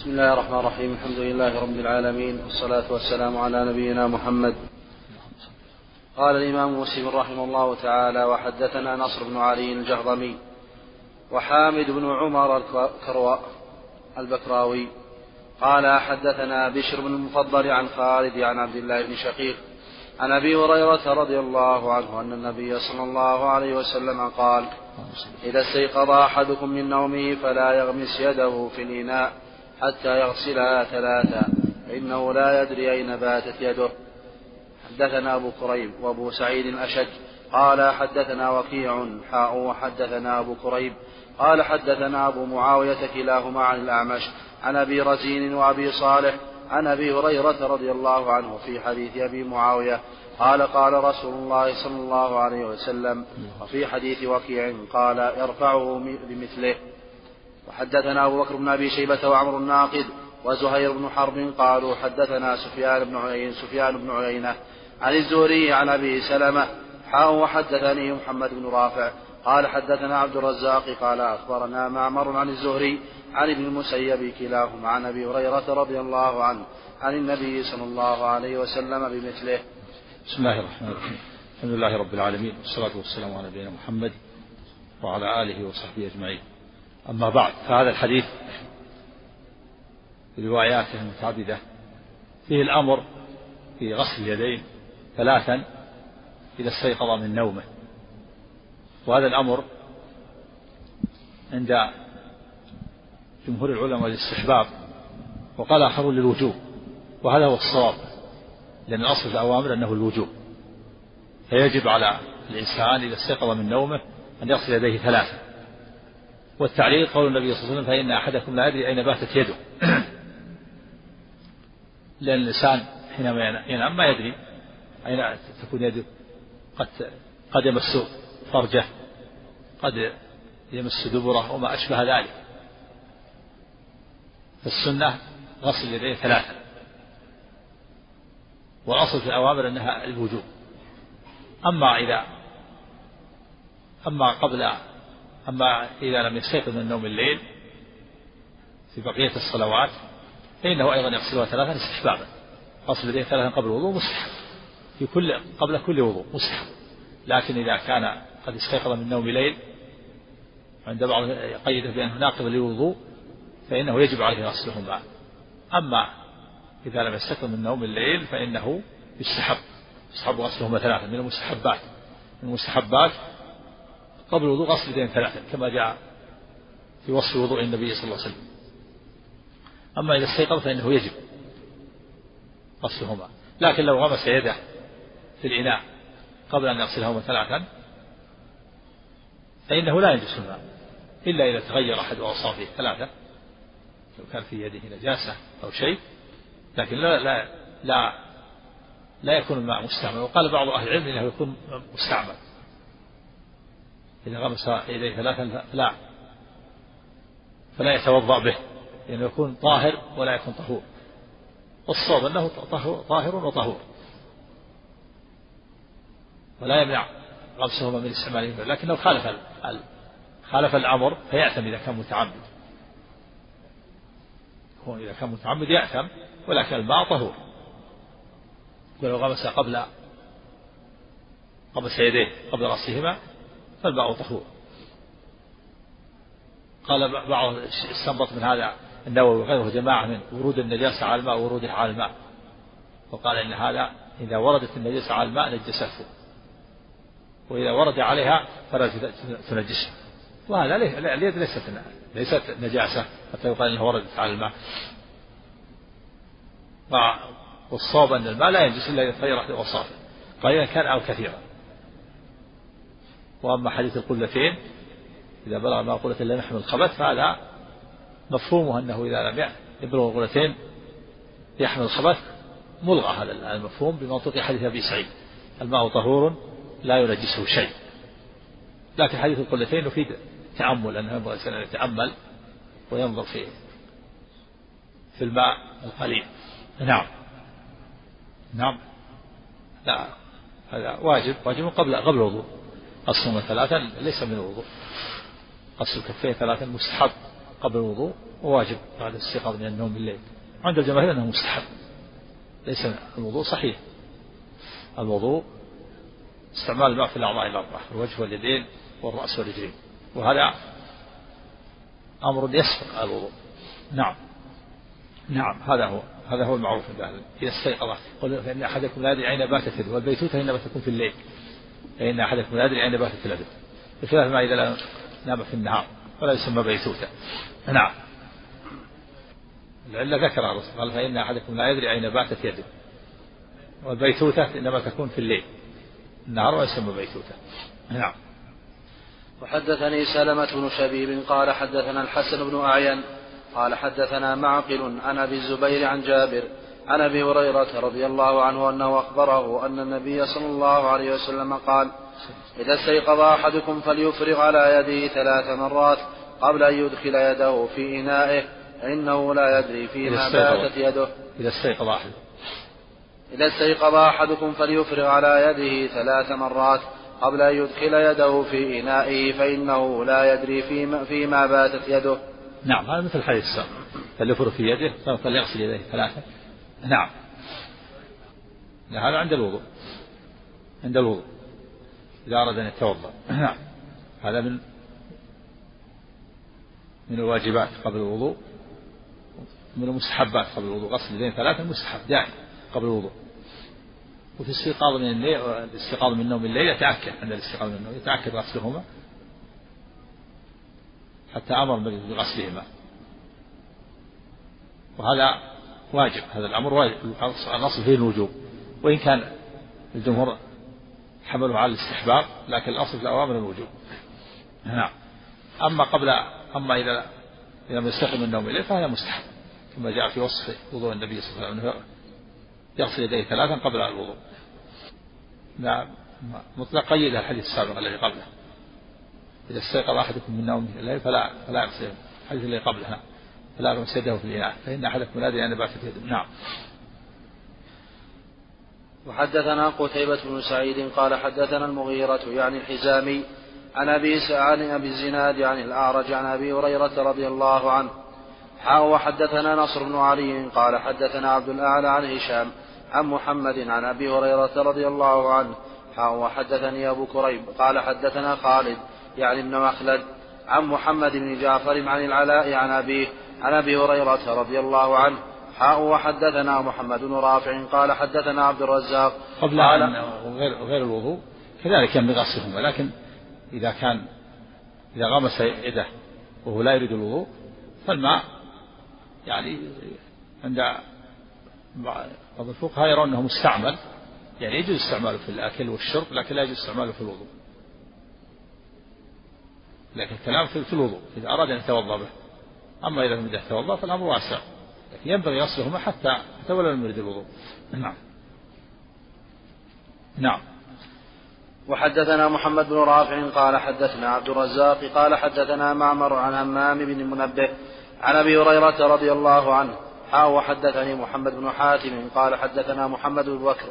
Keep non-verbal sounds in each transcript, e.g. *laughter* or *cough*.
بسم الله الرحمن الرحيم. الحمد لله رب العالمين والصلاة والسلام على نبينا محمد. قال الإمام مسلم رحمه الله تعالى وحدثنا نصر بن علي الجهضمي وحامد بن عمر الكرواء البكراوي. قال حدثنا بشر بن المفضل عن خالد عن عبد الله بن شقيق عن أبي هريرة رضي الله عنه أن النبي صلى الله عليه وسلم قال إذا استيقظ أحدكم من نومه فلا يغمس يده في الإناء. حتى يغسلها ثلاثا فإنه لا يدري أين باتت يده. حدثنا أبو كريب وأبو سعيد الأشج. قال حدثنا وكيع حاء وحدثنا أبو كريب. قال حدثنا أبو معاوية كلاهما عن الأعمش. عن أبي رزين وأبي صالح. عن أبي هريرة رضي الله عنه في حديث أبي معاوية. قال قال رسول الله صلى الله عليه وسلم. وفي حديث وكيع قال يرفعه بمثله. وحدثنا أبو بكر بن أبي شيبة وعمر الناقد وزهير بن حرب قالوا حدثنا سفيان بن عيين سفيان بن عيينة عن الزهري عن أبي سلمة حاء وحدثني محمد بن رافع قال حدثنا عبد الرزاق قال أخبرنا معمر عن الزهري عن ابن المسيب كلاهما عن أبي هريرة رضي الله عنه عن النبي صلى الله عليه وسلم بمثله. بسم الله الرحمن الرحيم. الحمد لله رب العالمين والصلاة والسلام على نبينا محمد وعلى آله وصحبه أجمعين. أما بعد فهذا الحديث برواياته المتعددة فيه الأمر في غسل اليدين ثلاثا إذا استيقظ من نومه. وهذا الأمر عند جمهور العلماء الاستحباب وقال آخرون للوجوب. وهذا هو الصواب لأن الأصل في الأوامر أنه الوجوب. فيجب على الإنسان إذا استيقظ من نومه أن يغسل يديه ثلاثة والتعليل قول النبي صلى الله عليه وسلم فإن أحدكم لا يدري أين باتت يده. *clears throat* لأن الإنسان حينما ينام ما يدري أين تكون يده. قد قد يمس فرجه قد يمس دبره وما أشبه ذلك. فالسنة غسل اليدين ثلاثة. والأصل في الأوامر أنها الوجوب. أما إذا أما قبل أما إذا لم يستيقظ من نوم الليل في بقية الصلوات فإنه أيضا يغسلها ثلاثا استحبابا. غسل اليدين ثلاثا قبل الوضوء مستحب. في كل قبل كل وضوء مستحب. لكن إذا كان قد استيقظ من نوم ليل عند بعض قيده بأنه ناقض للوضوء فإنه يجب عليه غسلهما. أما إذا لم يستيقظ من نوم الليل فإنه يستحب يستحب غسلهما ثلاثا من المستحبات. من المستحبات قبل الوضوء غسل اليدين ثلاثا كما جاء في وصف وضوء النبي صلى الله عليه وسلم. أما إذا استيقظ فإنه يجب غسلهما. لكن لو غمس يده في الإناء قبل أن يغسلهما ثلاثا فإنه لا ينجس الماء إلا إذا تغير أحد أوصافه ثلاثة لو كان في يده نجاسة أو شيء لكن لا لا لا لا يكون الماء مستعمل. وقال بعض أهل العلم إنه يكون مستعمل. إذا غمس يديه ثلاثا لا فلا يتوضأ به. لأنه يكون طاهر ولا يكون طهور. والصواب أنه طاهر وطهور. ولا يمنع غمسهما من استعمالهما لكنه خالف خالف الأمر فيأثم إذا كان متعمد. هو إذا كان متعمد يأثم ولكن الماء طهور. ولو غمس قبل غمس يديه قبل رأسهما فالماء طهور. قال بعض استنبط من هذا النووي وغيره جماعة من ورود النجاسة على الماء وورودها على الماء. وقال إن هذا إذا وردت النجاسة على الماء نجسته. وإذا ورد عليها فلا تنجسه. وهذا اليد ليست ليست نجاسة حتى يقال أنها وردت على الماء. والصواب أن الماء لا ينجس إلا إذا تغيرت أوصافه قليلا كان أو كثيرا. وأما حديث القلتين إذا بلغ الماء قلة لا يحمل الخبث فهذا مفهومه أنه إذا لم يبلغ القلتين يحمل الخبث. ملغى هذا المفهوم بمنطق حديث أبي سعيد. الماء طهور لا ينجسه شيء. لكن حديث القلتين يفيد تأمل أنه ينبغي أن يتأمل وينظر في في الماء القليل. نعم. نعم. لا هذا واجب واجب قبل قبل الوضوء. غسلهما ثلاثا ليس من الوضوء. غسل الكفين ثلاثا مستحب قبل الوضوء وواجب بعد الاستيقاظ من النوم بالليل. عند الجماهير أنه مستحب. ليس الوضوء صحيح. الوضوء استعمال الماء في الأعضاء الأربعة الوجه واليدين والرأس والرجلين. وهذا أمر يسبق الوضوء. نعم. نعم هذا هو. هذا هو المعروف عند أهل إذا استيقظ قل فإن أحدكم لا يدري أين باتت والبيتوتة إنما تكون في الليل. فإن أحدكم لا يدري أين باتت يده بخلاف ما إذا نام في النهار ولا يسمى بيتوتة نعم. العلة ذكر الرسول قال فإن أحدكم لا يدري أين باتت يده والبيتوتة إنما تكون في الليل. النهار ويسمى بيتوتة. نعم. وحدثني سلمة بن شبيب قال حدثنا الحسن بن أعين قال حدثنا معقل عن أبي الزبير عن جابر عن أبي هريرة رضي الله عنه أنه أخبره أن النبي صلى الله عليه وسلم قال إذا استيقظ أحدكم فليفرغ على يده ثلاث مرات قبل أن يدخل يده في إنائه فإنه لا يدري فيما باتت يده. إذا استيقظ أحد. إذا استيقظ أحدكم فليفرغ على يده ثلاث مرات قبل أن يدخل يده في إنائه فإنه لا يدري فيما, فيما باتت يده. نعم هذا مثل الحديث السابق. فليفرغ في يده فليغسل يديه ثلاثة. نعم. هذا عند الوضوء. عند الوضوء. إذا أراد أن يتوضأ. نعم. هذا من من الواجبات قبل الوضوء. من المستحبات قبل الوضوء. غسل اليدين ثلاثة مستحب دائما قبل الوضوء. وفي الاستيقاظ من الليل الاستيقاظ من النوم الليل يتأكد عند الاستيقاظ من النوم يتأكد غسلهما. حتى أمر بغسلهما وهذا واجب هذا الأمر واجب الأصل فيه الوجوب. وإن كان الجمهور حملوا على الاستحباب لكن الأصل في الأوامر الوجوب. نعم. أما قبل أما إذا إذا لم يستيقظ من النوم إليه فهذا مستحب. كما جاء في وصف وضوء النبي صلى الله عليه وسلم يغسل يديه ثلاثا قبل الوضوء. نعم. مطلق قيد الحديث السابق الذي قبله. إذا استيقظ أحدكم من نومه الليل فلا فلا يغسل الحديث الذي قبله. نعم. فلا يغسل يده في الإناء فإن أحدكم لا أن باتت يده. نعم. وحدثنا قتيبة بن سعيد قال حدثنا المغيرة يعني الحزامي عن أبي عن أبي الزناد عن الأعرج عن أبي هريرة رضي الله عنه. حاء وحدثنا نصر بن علي قال حدثنا عبد الأعلى عن هشام عن محمد عن أبي هريرة رضي الله عنه. حاء وحدثني أبو كريب قال حدثنا خالد يعني ابن مخلد عن محمد بن جعفر عن العلاء عن أبيه عن أبي هريرة رضي الله عنه حاء وحدثنا محمد بن رافع قال حدثنا عبد الرزاق. قبل قال غير غير الوضوء كذلك ينبغي غسلهما لكن إذا كان إذا غمس يده وهو لا يريد الوضوء فالماء يعني عند بعض الفقهاء يرون أنه مستعمل يعني يجوز استعماله في الأكل والشرب لكن لا يجوز استعماله في الوضوء. لكن الكلام في الوضوء إذا أراد أن يتوضأ به. أما إذا لم يتوضأ فالأمر واسع. لكن ينبغي غسلهما حتى حتى ولو لم يرد الوضوء. نعم. نعم. وحدثنا محمد بن رافع قال حدثنا عبد الرزاق قال حدثنا معمر عن همام بن منبه عن أبي هريرة رضي الله عنه. حاء وحدثني محمد بن حاتم قال حدثنا محمد بن بكر.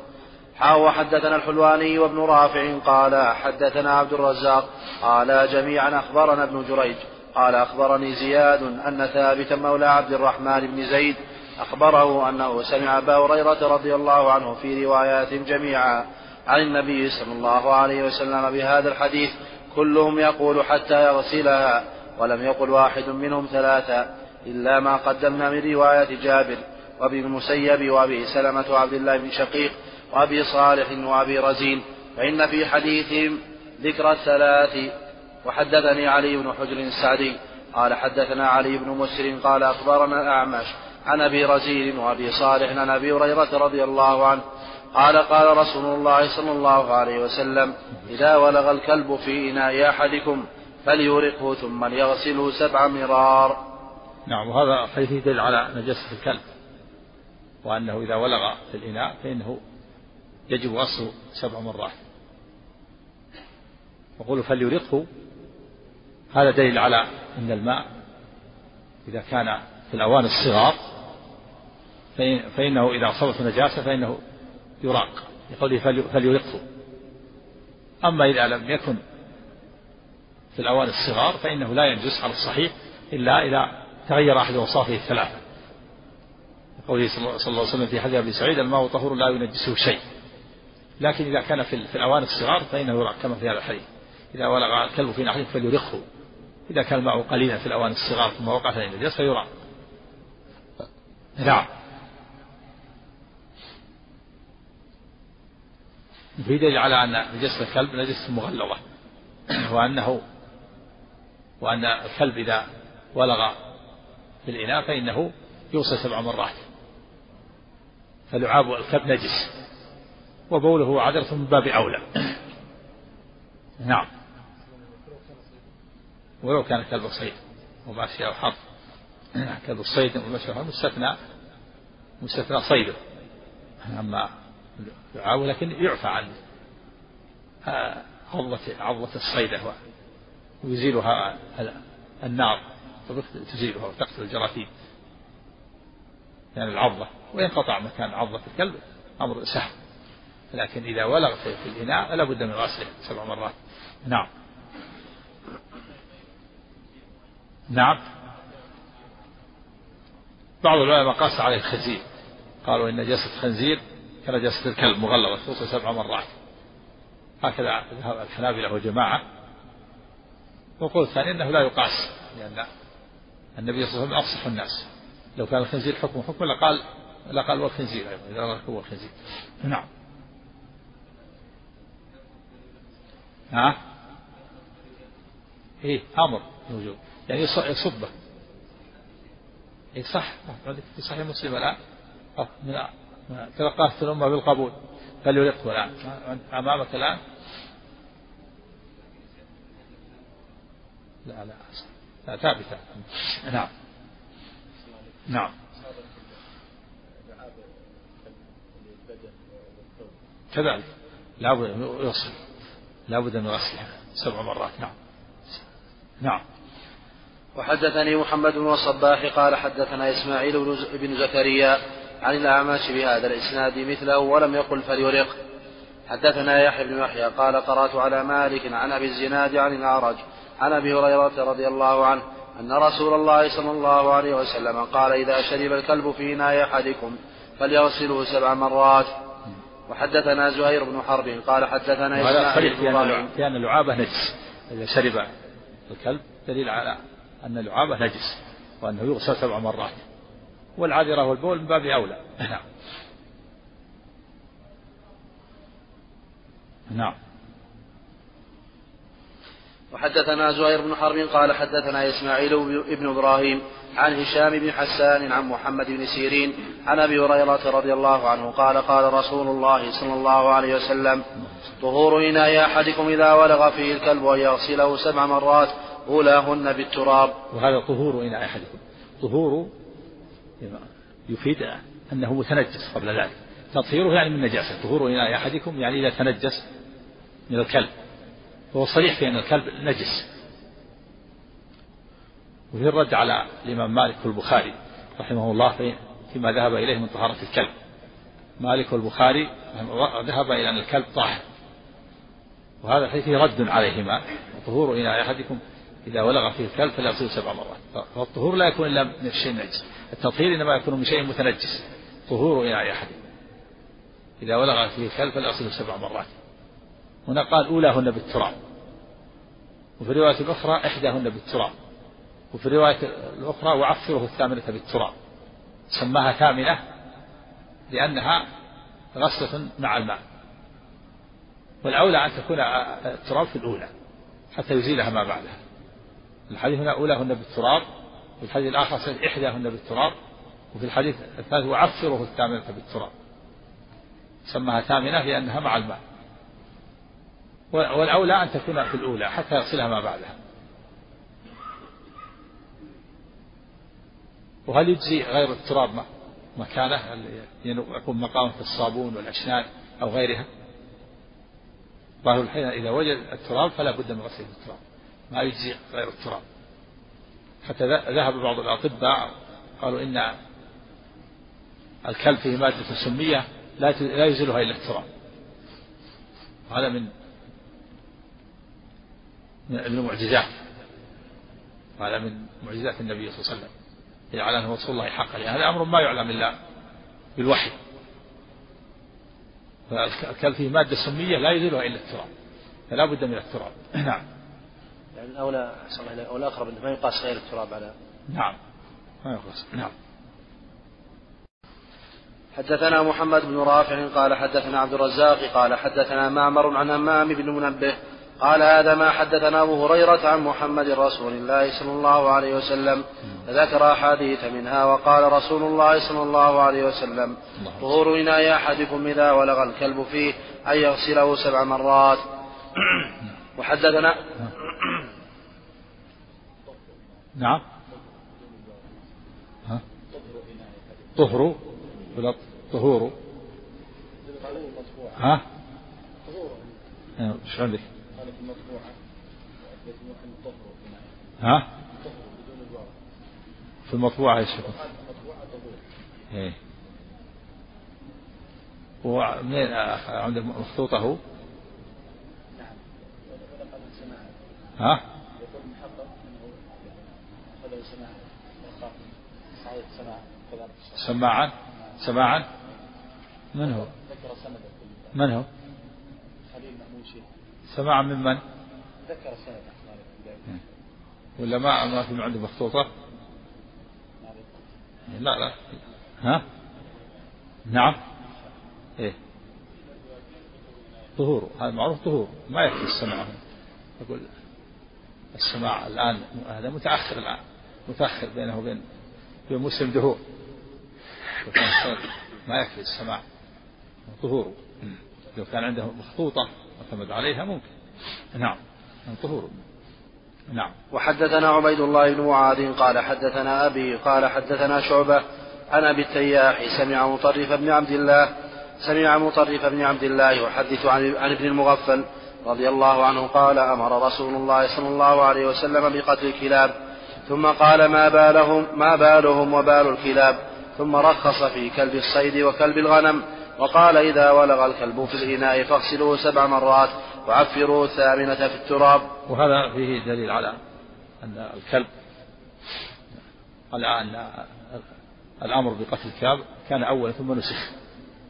حاء وحدثنا الحلواني وابن رافع قال حدثنا عبد الرزاق قال جميعا أخبرنا ابن جريج قال أخبرني زياد أن ثابتا مولى عبد الرحمن بن زيد أخبره أنه سمع أبا هريرة رضي الله عنه في روايات جميعا عن النبي صلى الله عليه وسلم بهذا الحديث كلهم يقول حتى يغسلها ولم يقل واحد منهم ثلاثا إلا ما قدمنا من رواية جابر وابي المسيب وأبي سلمة وعبد الله بن شقيق وأبي صالح وأبي رزين فإن في حديثهم ذكر الثلاث وحدثني علي بن حجر السعدي قال حدثنا علي بن مسر قال أخبرنا الأعمش عن أبي رزين وأبي صالح عن أبي هريرة رضي الله عنه قال قال رسول الله صلى الله عليه وسلم إذا ولغ الكلب في إناء أحدكم فليورقه ثم ليغسله سبع مرار. نعم وهذا حديث يدل على نجاسة الكلب وأنه إذا ولغ في الإناء فإنه يجب غسله سبع مرات. يقول فليرقه هذا دليل على أن الماء إذا كان في الأوان الصغار فإنه إذا أصابته نجاسة فإنه يراق يقول فليرقه. أما إذا لم يكن في الأوان الصغار فإنه لا ينجس على الصحيح إلا إذا تغير أحد أوصافه الثلاثة. قوله صلى الله عليه وسلم في حديث أبي سعيد الماء طهور لا ينجسه شيء. لكن إذا كان في, الأواني الصغار فإنه يرى كما في هذا الحديث. إذا ولغ الكلب في نحره فليرخه إذا كان الماء قليلا في الأواني الصغار ثم وقع في النجس فيرى نعم. في دليل على أن نجاسة الكلب نجسة مغلظة. وأنه وأن الكلب إذا ولغ في الإناء فإنه يوصل سبع مرات. فلعاب الكلب نجس. وبوله عذرة من باب أولى. نعم. ولو كان كلب صيد وماشي أو حرف *clears throat* كلب الصيد وماشي أو مستثنى مستثنى صيده. أما لعابه لكن يعفى عن عضة عضة الصيدة ويزيلها النار تزيلها وتقتل الجراثيم. يعني العضة وينقطع مكان عضة الكلب أمر سهل. لكن إذا ولغ في الإناء فلا بد من غسله سبع مرات. نعم. نعم. بعض العلماء قاس عليه الخنزير. قالوا إن نجاسة الخنزير كنجاسة الكلب مغلظة توصل سبع مرات. هكذا ذهب الحنابلة وجماعة وقول الثاني أنه لا يقاس لأن النبي صلى الله عليه وسلم أفصح الناس. لو كان الخنزير حكم حكم لقال لقال والخنزير أيضا إذا هو الخنزير. نعم. ها؟ إيه أمر موجود. يعني يصبه إيه صح. في صحيح مسلم الآن. من تلقاه الأمة بالقبول. فليلقه الآن. أمامك الآن. لا لا لا ثابتة. نعم. نعم. كذلك. لابد أن يغسل لابد أن يغسلها سبع مرات. نعم. نعم. وحدثني محمد بن الصباح قال حدثنا إسماعيل بن زكريا عن الأعمش بهذا الإسناد مثله ولم يقل فليرق. حدثنا يحيى بن يحيى قال قرأت على مالك عن أبي الزناد عن الأعرج عن أبي هريرة رضي الله عنه أن رسول الله صلى الله عليه وسلم قال إذا شرب الكلب في إناء أحدكم فليغسله سبع مرات. وحدثنا زهير بن حرب قال حدثنا إسماعيل بن كان اللعابة نجس إذا شرب الكلب دليل على أن اللعابة نجس وأنه يغسل سبع مرات. والعذرة والبول من باب أولى. نعم. نعم. وحدثنا زهير بن حرب قال حدثنا إسماعيل بن إبراهيم عن هشام بن حسان عن محمد بن سيرين عن أبي هريرة رضي الله عنه قال قال رسول الله صلى الله عليه وسلم طهور إناء أحدكم إذا ولغ فيه الكلب أن يغسله سبع مرات أولاهن بالتراب. وهذا طهور إناء أحدكم. طهور يفيد أنه متنجس قبل ذلك. تطهيره يعني من نجاسة. طهور إناء أحدكم يعني إذا تنجس من الكلب. فهو صريح في أن الكلب نجس. وفي الرد على الإمام مالك والبخاري رحمه الله فيما ذهب إليه من طهارة الكلب. مالك والبخاري ذهب إلى أن الكلب طاهر. وهذا الحديث رد عليهما. وطهور إناء أحدكم إذا ولغ فيه الكلب فليغسله سبع مرات. فالطهور لا يكون إلا من الشيء النجس التطهير إنما يكون من شيء متنجس. طهور إناء أحدكم إذا ولغ فيه الكلب فليغسله سبع مرات. هنا قال أولاهن بالتراب. وفي الرواية الأخرى إحداهن بالتراب. وفي الرواية الأخرى وعفره الثامنة بالتراب. سماها ثامنة لأنها غسلة مع الماء. والأولى أن تكون التراب في الأولى حتى يزيلها ما بعدها. الحديث هنا أولاهن بالتراب وفي الحديث الآخر إحداهن بالتراب وفي الحديث الثالث وعفره الثامنة بالتراب. سماها ثامنة لأنها مع الماء. والأولى أن تكون في الأولى حتى يغسلها ما بعدها. وهل يجزي غير التراب مكانه؟ يكون مقامه في الصابون والأشنان أو غيرها؟ ظاهر الحين إذا وجد التراب فلا بد من غسل التراب. ما يجزي غير التراب. حتى ذهب بعض الأطباء قالوا إن الكلب فيه مادة سمية لا لا يزيلها إلا التراب. هذا من من المعجزات. هذا من معجزات النبي صلى الله عليه وسلم. يجعل رسول الله حقا يعني هذا أمر ما يعلم إلا بالوحي. فالكلب فيه مادة سمية لا يزيلها إلا التراب. فلا بد من التراب. *clears throat* نعم. يعني الأولى أو الأقرب أنه ما يقاس غير التراب على نعم. ما يقاس نعم. حدثنا محمد بن رافع قال حدثنا عبد الرزاق قال حدثنا معمر عن همام بن منبه قال هذا ما حدثنا أبو هريرة عن محمد رسول الله صلى الله عليه وسلم. فذكر أحاديث منها وقال رسول الله صلى الله عليه وسلم ظهور إناء أحدكم إذا ولغ الكلب فيه أن يغسله سبع مرات. وحدثنا نعم ها طهر ولا طهور ها إيش عندك؟ ها؟ في المطبوعة إيش إيه ومنين عندك مخطوطة هو؟ ها؟ سماعا سماعا من هو؟ من هو؟ سماعا من من؟ ذكر ولا ما ما في عنده مخطوطة؟ لا لا ها؟ نعم إيه طهور هذا معروف طهور ما يكفي السماع يقول السماع الآن هذا متأخر الآن متأخر بينه وبين بين مسلم دهور. ما يكفي السماع طهور لو كان عنده مخطوطة اعتمد عليها ممكن. نعم طهور نعم. وحدثنا عبيد الله بن معاذ قال حدثنا أبي قال حدثنا شعبة عن أبي التياح سمع مطرف بن عبد الله سمع مطرف بن عبد الله يحدث عن, عن ابن المغفل رضي الله عنه قال أمر رسول الله صلى الله عليه وسلم بقتل الكلاب ثم قال ما بالهم ما بالهم وبال الكلاب. ثم رخص في كلب الصيد وكلب الغنم. وقال إذا ولغ الكلب في الإناء فاغسلوه سبع مرات وعفروه الثامنة في التراب. وهذا فيه دليل على أن الكلب على أن الأمر بقتل الكلاب كان أولا ثم نسخ.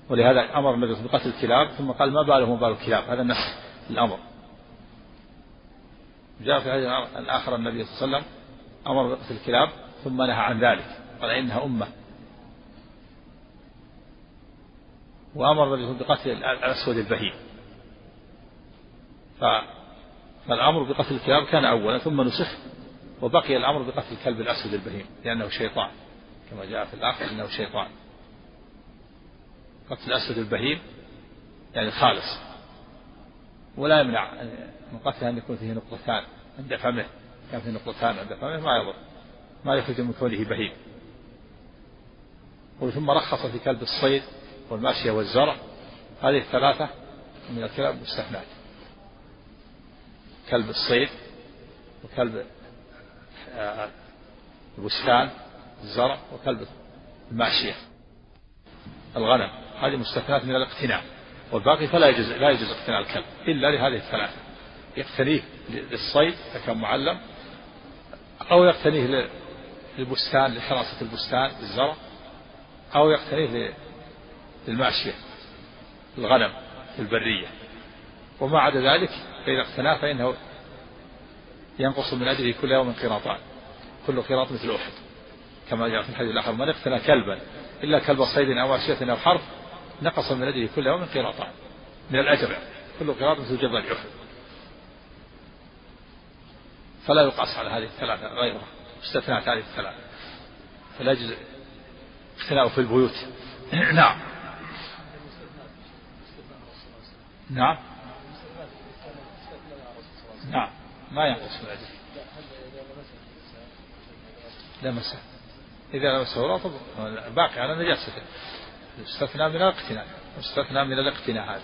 ولهذا أمر النبي بقتل الكلاب ثم قال ما بالهم بال الكلاب. هذا نسخ الأمر. جاء في هذه الآخر النبي صلى الله عليه وسلم أمر بقتل الكلاب ثم نهى عن ذلك قال إنها أمة. وأمر بقتل الأسود البهيم. فالأمر بقتل الكلاب كان أولا ثم نسخ وبقي الأمر بقتل الكلب الأسود البهيم لأنه شيطان كما جاء في الآخر أنه شيطان. قتل الأسود البهيم يعني خالص. ولا يمنع من قتله أن يكون فيه نقطتان عند فمه. كان فيه نقطتان عند فمه ما يضر. ما يخرج من كونه بهيم. ثم رخص في كلب الصيد والماشية والزرع. هذه الثلاثة من الكلاب مستثنات كلب الصيد وكلب آه، البستان الزرع وكلب الماشية. الغنم هذه مستثنات من الاقتناء والباقي فلا يجوز لا يجوز اقتناء الكلب إلا لهذه الثلاثة. يقتنيه للصيد إذا كان معلم أو يقتنيه للبستان لحراسة البستان الزرع أو يقتنيه للماشية الغنم في البرية وما عدا ذلك فإذا اقتناه فإنه ينقص من أجله كل يوم قراطان كل قراط مثل أحد. كما جاء في الحديث الآخر من اقتنى كلبا إلا كلب صيد أو ماشية أو حرف نقص من أجله كل يوم قراطان من الأجر كل قراط مثل جبل أحد. فلا يقاس على هذه الثلاثة غيرها استثناء هذه الثلاثة. فلا يجوز في البيوت. *clears throat* نعم. نعم. نعم. ما ينقص من أجله لمسه إذا لمسه رطب باقي على نجاسته يستثنى من الاقتناء. يستثنى من الاقتناء هذا.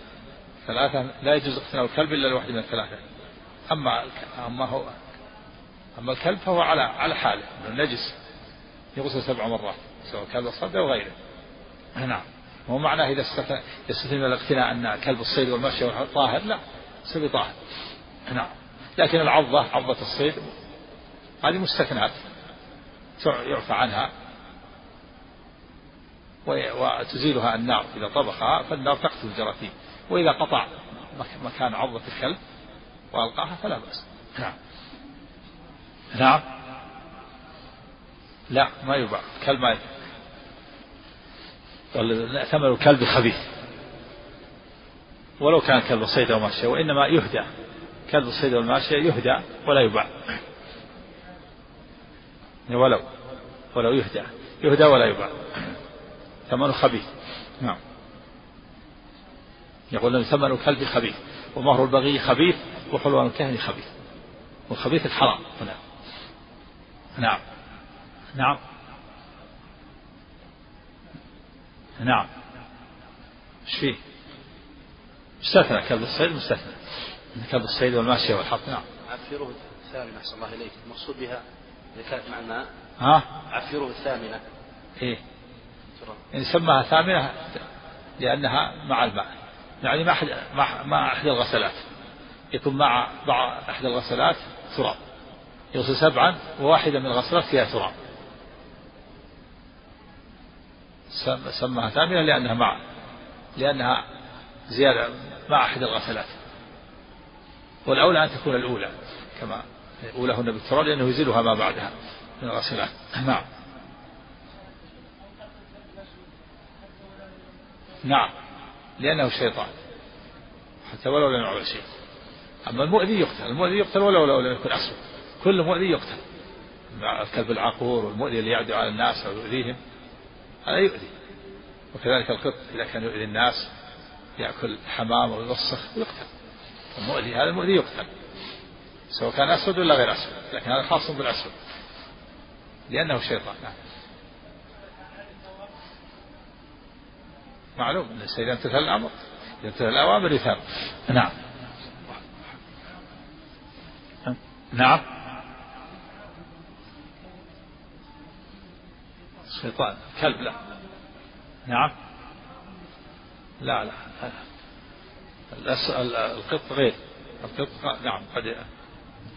ثلاثة لا يجوز اقتناء الكلب إلا لواحد من الثلاثة. أما أما هو أما الكلب فهو على على حاله من النجس يغسل سبع مرات سواء كلب أو غيره. نعم. مو معناه إذا يستثنى من الاقتناء أن كلب الصيد والمشي طاهر لا سبي طاهر. نعم. لكن العضة عضة الصيد هذه مستثنات يعفى عنها وتزيلها النار إذا طبخها فالنار تقتل الجراثيم. وإذا قطع مكان عضة الكلب وألقاها فلا بأس. نعم. نعم. لا ما يباع. كلب ما ثمن الكلب خبيث. ولو كان كلب الصيد أو ماشية وإنما يهدى. كلب الصيد والماشية يهدى ولا يباع. ولو ولو يهدى. يهدى ولا يباع. ثمنه خبيث. نعم. يقول ثمن الكلب خبيث. ومهر البغي خبيث وحلوان الكهن خبيث. والخبيث الحرام هنا. نعم. نعم. نعم. إيش فيه؟ مستثنى كلب الصيد مستثنى. كلب الصيد والماشية والحق نعم. عفره الثامنة أحسن الله إليك. المقصود بها إذا كانت مع الماء. ها؟ عفره الثامنة. إيه. يعني سماها ثامنة لأنها مع الماء. يعني مع أحد مع أحد الغسلات. يكون مع مع أحد الغسلات تراب. يغسل سبعا وواحدة من الغسلات فيها تراب. سماها ثامنة لأنها مع لأنها زيادة مع أحد الغسلات. والأولى أن تكون الأولى كما أولاهن بالتراب لأنه يزيلها ما بعدها من الغسلات. *clears throat* نعم. نعم. لأنه شيطان. حتى ولو لم يعمل شيء. أما المؤذي يقتل. المؤذي يقتل ولو لو لم يكن أسود كل مؤذي يقتل. الكلب العقور والمؤذي اللي يعدو على الناس أو يؤذيهم هذا يؤذي. وكذلك القط إذا كان يؤذي الناس يأكل حمام ويوسخ يقتل. المؤذي هذا المؤذي يقتل. سواء كان أسود ولا غير أسود لكن هذا خاص بالأسود. لأنه شيطان. نعم. معلوم أن إذا امتثل الأمر إذا امتثل الأوامر يثاب. نعم. نعم. شيطان كلب لا نعم. لا لا. القط غير. القط نعم قد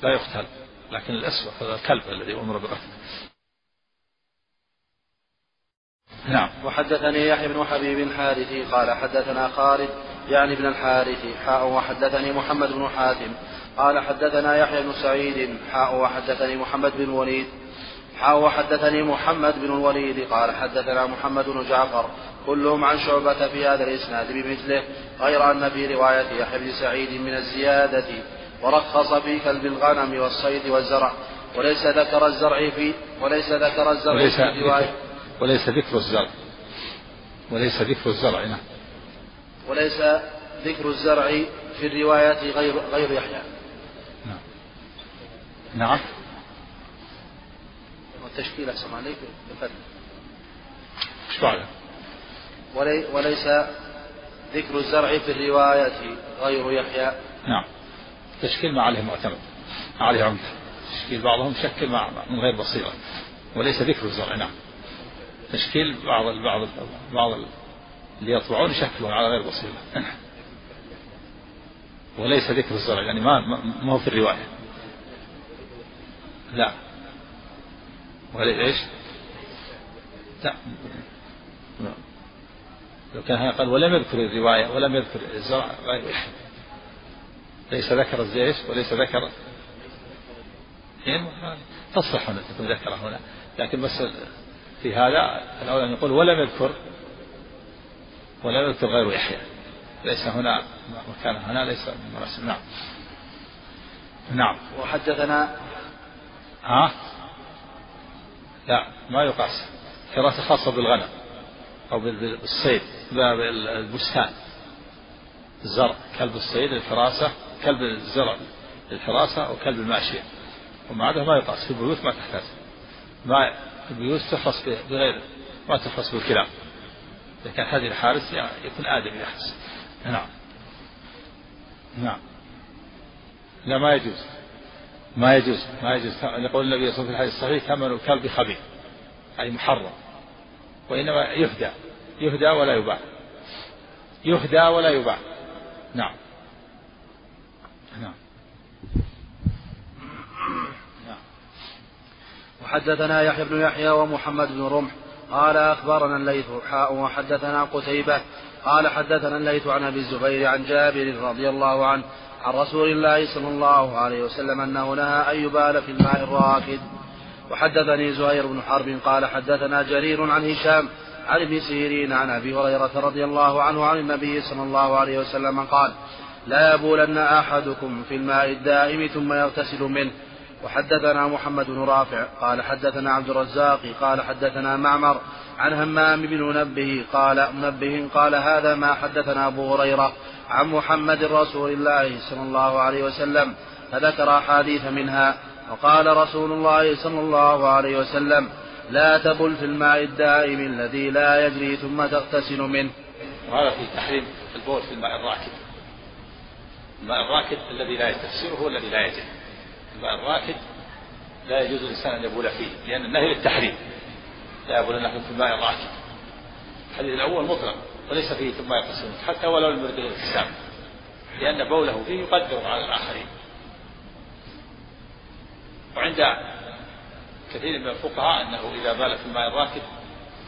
لا يقتل لكن الأسود هذا الكلب الذي أمر بقتله نعم. وحدثني يحيى بن حبيب الحارثي قال حدثنا خالد يعني ابن الحارث حاء وحدثني محمد بن حاتم. قال حدثنا يحيى بن سعيد حاء وحدثني محمد بن وليد. حاء وحدثني محمد بن الوليد قال حدثنا محمد بن جعفر كلهم عن شعبة في هذا الإسناد بمثله غير أن في رواية يحيى بن سعيد من الزيادة ورخص في كلب الغنم والصيد والزرع وليس ذكر الزرع في وليس ذكر الزرع وليس في الرواية وليس ذكر الزرع. وليس ذكر الزرع نعم. وليس ذكر الزرع في الروايات غير غير يحيى. نعم. نعم. والتشكيل أحسن عليك. بفتح إيش بعده؟ ولي وليس ذكر الزرع في الرواية غير يحيى. نعم. تشكيل ما عليه معتمد. ما عليه عمدة تشكيل بعضهم شكل مع من غير بصيرة. وليس ذكر الزرع نعم. تشكيل بعض بعض بعض اللي يطبعون يشكلون على غير بصيرة. وليس ذكر الزرع يعني ما ما هو في الرواية. لا. وليس إيش؟ لا. لو كان قال ولم يذكر الرواية ولم يذكر الزرع غير ليس ذكر الزيش وليس ذكر. تصلح هنا تكون ذكر هنا. لكن بس في هذا الأولى أن يقول ولم يذكر. ولم يذكر غير يحيى ليس هنا مكان هنا ليس مناسب نعم. نعم. وحدثنا ها؟ لا ما يقاس. حراسة خاصة بالغنم أو بالصيد بالبستان الزرع كلب الصيد الحراسة كلب الزرع للحراسة أو كلب الماشية ومع هذا ما يقاس في البيوت ما تحتاج. ما البيوت تحرس بغير ما تحرس بالكلاب. إذا كان هذه الحارس يعني يكون آدم يحرس نعم. نعم. لا ما يجوز. ما يجوز ما يجوز. يقول النبي صلى الله عليه وسلم في الصحيح ثمن الكلب خبيث. أي محرم. وإنما يهدى. يهدى ولا يباع. يهدى ولا يباع. نعم. نعم. وحدثنا يحيى بن يحيى ومحمد بن رمح. قال أخبرنا الليث حاء وحدثنا قتيبة. قال حدثنا الليث عن أبي الزبير عن جابر رضي الله عنه عن رسول الله صلى الله عليه وسلم أنه نهى أن يبال في الماء الراكد. وحدثني زهير بن حرب قال حدثنا جرير عن هشام عن ابن سيرين عن أبي هريرة رضي الله عنه عن النبي صلى الله عليه وسلم قال لا يبولن أحدكم في الماء الدائم ثم يغتسل منه. وحدثنا محمد بن رافع قال حدثنا عبد الرزاق قال حدثنا معمر عن همام بن منبه قال منبه قال هذا ما حدثنا أبو هريرة عن محمد رسول الله صلى الله عليه وسلم فذكر أحاديث منها وقال رسول الله صلى الله عليه وسلم لا تبل في الماء الدائم الذي لا يجري ثم تغتسل منه. وهذا في تحريم البول في الماء الراكد. الماء الراكد الذي لا يستفسره هو الذي لا يجري. الراكد لا يجوز الإنسان أن يبول فيه لأن النهي للتحريم. لا يبول نحن في الماء الراكد الحديث الأول مطلق وليس فيه ثم يغتسل حتى ولو لم يرد الالتزام لأن بوله فيه يقدر على الآخرين. وعند كثير من الفقهاء أنه إذا بال في الماء الراكد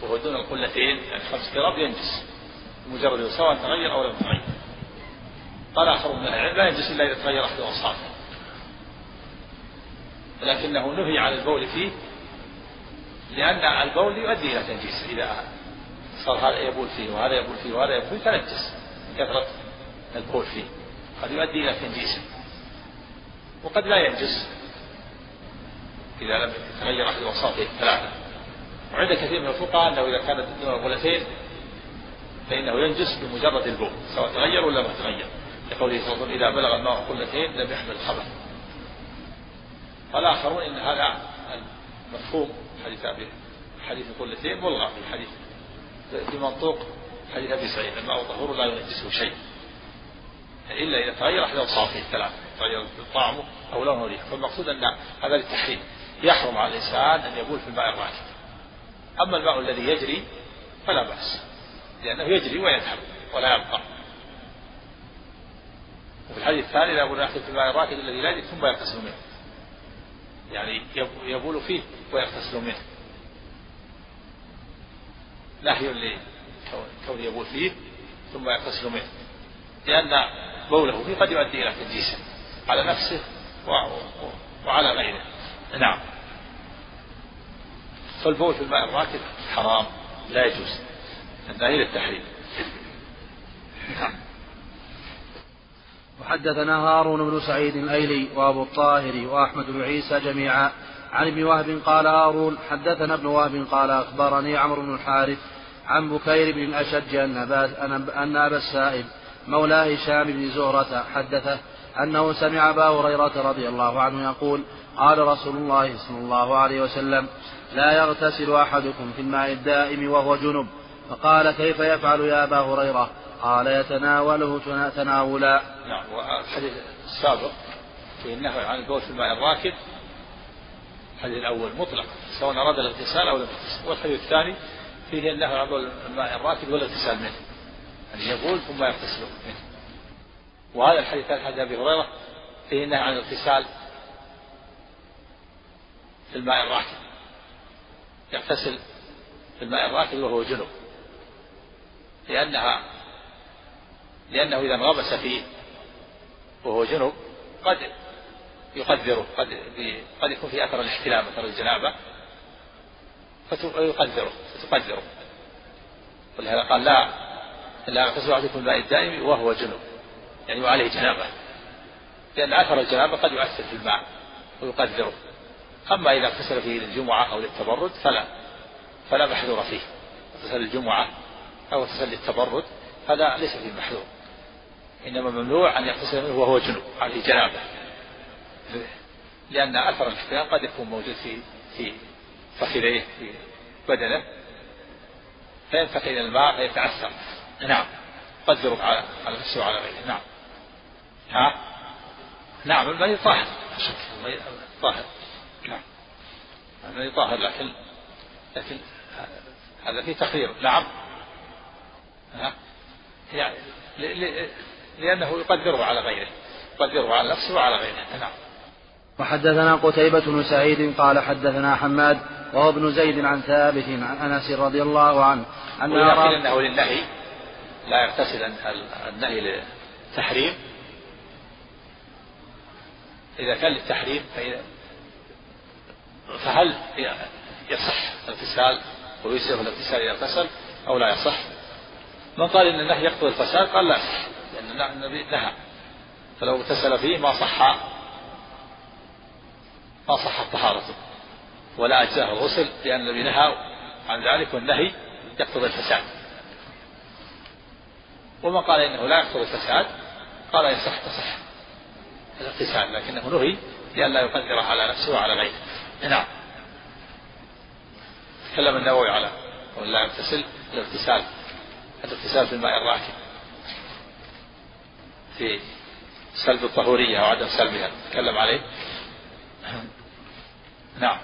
وهو دون القلتين يعني خمس قراب ينجس مجرد سواء تغير أو لم يتغير قال آخر من العلم لا ينجس إلا إذا تغير أحد أوصافه. لكنه نهي عن البول فيه لأن البول يؤدي إلى تنجيس إذا صار هذا يبول فيه وهذا يبول فيه وهذا يبول فيه تنجس كثرة البول فيه قد يؤدي إلى تنجيس وقد لا ينجس إذا لم تتغير أحد أوصافه الثلاثة. وعند كثير من الفقهاء أنه إذا كانت دون الغلتين فإنه ينجس بمجرد البول سواء تغير ولا ما تغير. لقوله صلى الله عليه وسلم إذا بلغ الماء قلتين لم يحمل الخبث والآخرون إن هذا المفهوم حديث أبي حديث قلتين ملغى في الحديث في منطوق حديث أبي سعيد الماء طهور لا ينجسه شيء. إلا إذا تغير أحد أوصافه الثلاثة تغير طعمه أو لونه ريحه. فالمقصود أن هذا للتحريم. يحرم على الإنسان أن يبول في الماء الراكد أما الماء الذي يجري فلا بأس لأنه يجري ويذهب ولا يبقى. وفي الحديث الثاني لا يبول في الماء الراكد الذي لا يجري ثم يغتسل منه. يعني يبول فيه ويغتسل منه. نهي لكون يبول فيه ثم يغتسل منه. لأن بوله فيه قد يؤدي إلى تنجيسه على نفسه وعلى غيره. نعم. فالبول في الماء الراكد حرام لا يجوز. النهي للتحريم. نعم. وحدثنا هارون بن سعيد الأيلي وأبو الطاهر وأحمد بن عيسى جميعا. عن ابن وهب قال هارون حدثنا ابن وهب قال أخبرني عمرو بن الحارث عن بكير بن الأشج أن ابا السائب مولى هشام بن زهرة حدثه أنه سمع أبا هريرة رضي الله عنه يقول قال رسول الله صلى الله عليه وسلم لا يغتسل أحدكم في الماء الدائم وهو جنب. فقال كيف يفعل يا أبا هريرة؟ قال يتناوله تناولا. نعم والحديث السابق في النهي عن البول في الماء الراكد الحديث الأول مطلق سواء أراد الاغتسال أو لم يغتسل. والحديث الثاني فيه النهي عن بول الماء الراكد والاغتسال منه أن يعني يبول ثم يغتسل منه. وهذا الحديث الثالث حديث أبي هريرة فيه النهي عن الاغتسال في الماء الراكد. يغتسل في الماء الراكد وهو جنب لأنها لأنه إذا انغمس فيه وهو جنب قد يقدره قد قد يكون في أثر الاحتلام أثر الجنابة فيقدره فتقدره ولهذا قال لا لا يغتسل أحدكم الماء الدائم وهو جنب يعني وعليه جنابة. لأن أثر الجنابة قد يؤثر في الماء ويقدره أما إذا اغتسل فيه للجمعة أو للتبرد فلا فلا محذور فيه. اغتسل للجمعة أو اغتسل للتبرد هذا ليس فيه محذور. إنما ممنوع أن يغتسل وهو جنوب عليه جنابة. لأن أثر الاحتلام قد يكون موجود في في فخذيه في بدنه. فينفخ إلى الماء فيتعثر. نعم. قدروا على على نفسه وعلى غيره. نعم. ها؟ نعم الماء طاهر. الماء طاهر. نعم. الماء طاهر لكن لكن هذا فيه تخيير نعم. ها؟ يعني لأنه يقدره على غيره يقدره على نفسه وعلى غيره. نعم. وحدثنا قتيبة بن سعيد قال حدثنا حماد وهو ابن زيد عن ثابت عن أنس رضي الله عنه أن أرى أنه للنهي لا يغتسل النهي للتحريم. إذا كان للتحريم فهل يصح الاغتسال ويسير الاغتسال إذا اغتسل أو لا يصح؟ من قال إن النهي يقتضي الفساد قال لا يصح. لأن النبي نهى فلو اغتسل فيه ما صح. ما صحت طهارته ولا أجزاه الغسل لأن النبي نهى عن ذلك والنهي يقتضي الفساد. ومن قال إنه لا يقتضي الفساد قال يصح تصح الاغتسال لكنه نهي لئلا يقدره على نفسه وعلى غيره. نعم. تكلم النووي على لا يغتسل الاغتسال الاغتسال في الماء الراكد في سلب الطهورية أو عدم سلبها. تكلم عليه. نعم.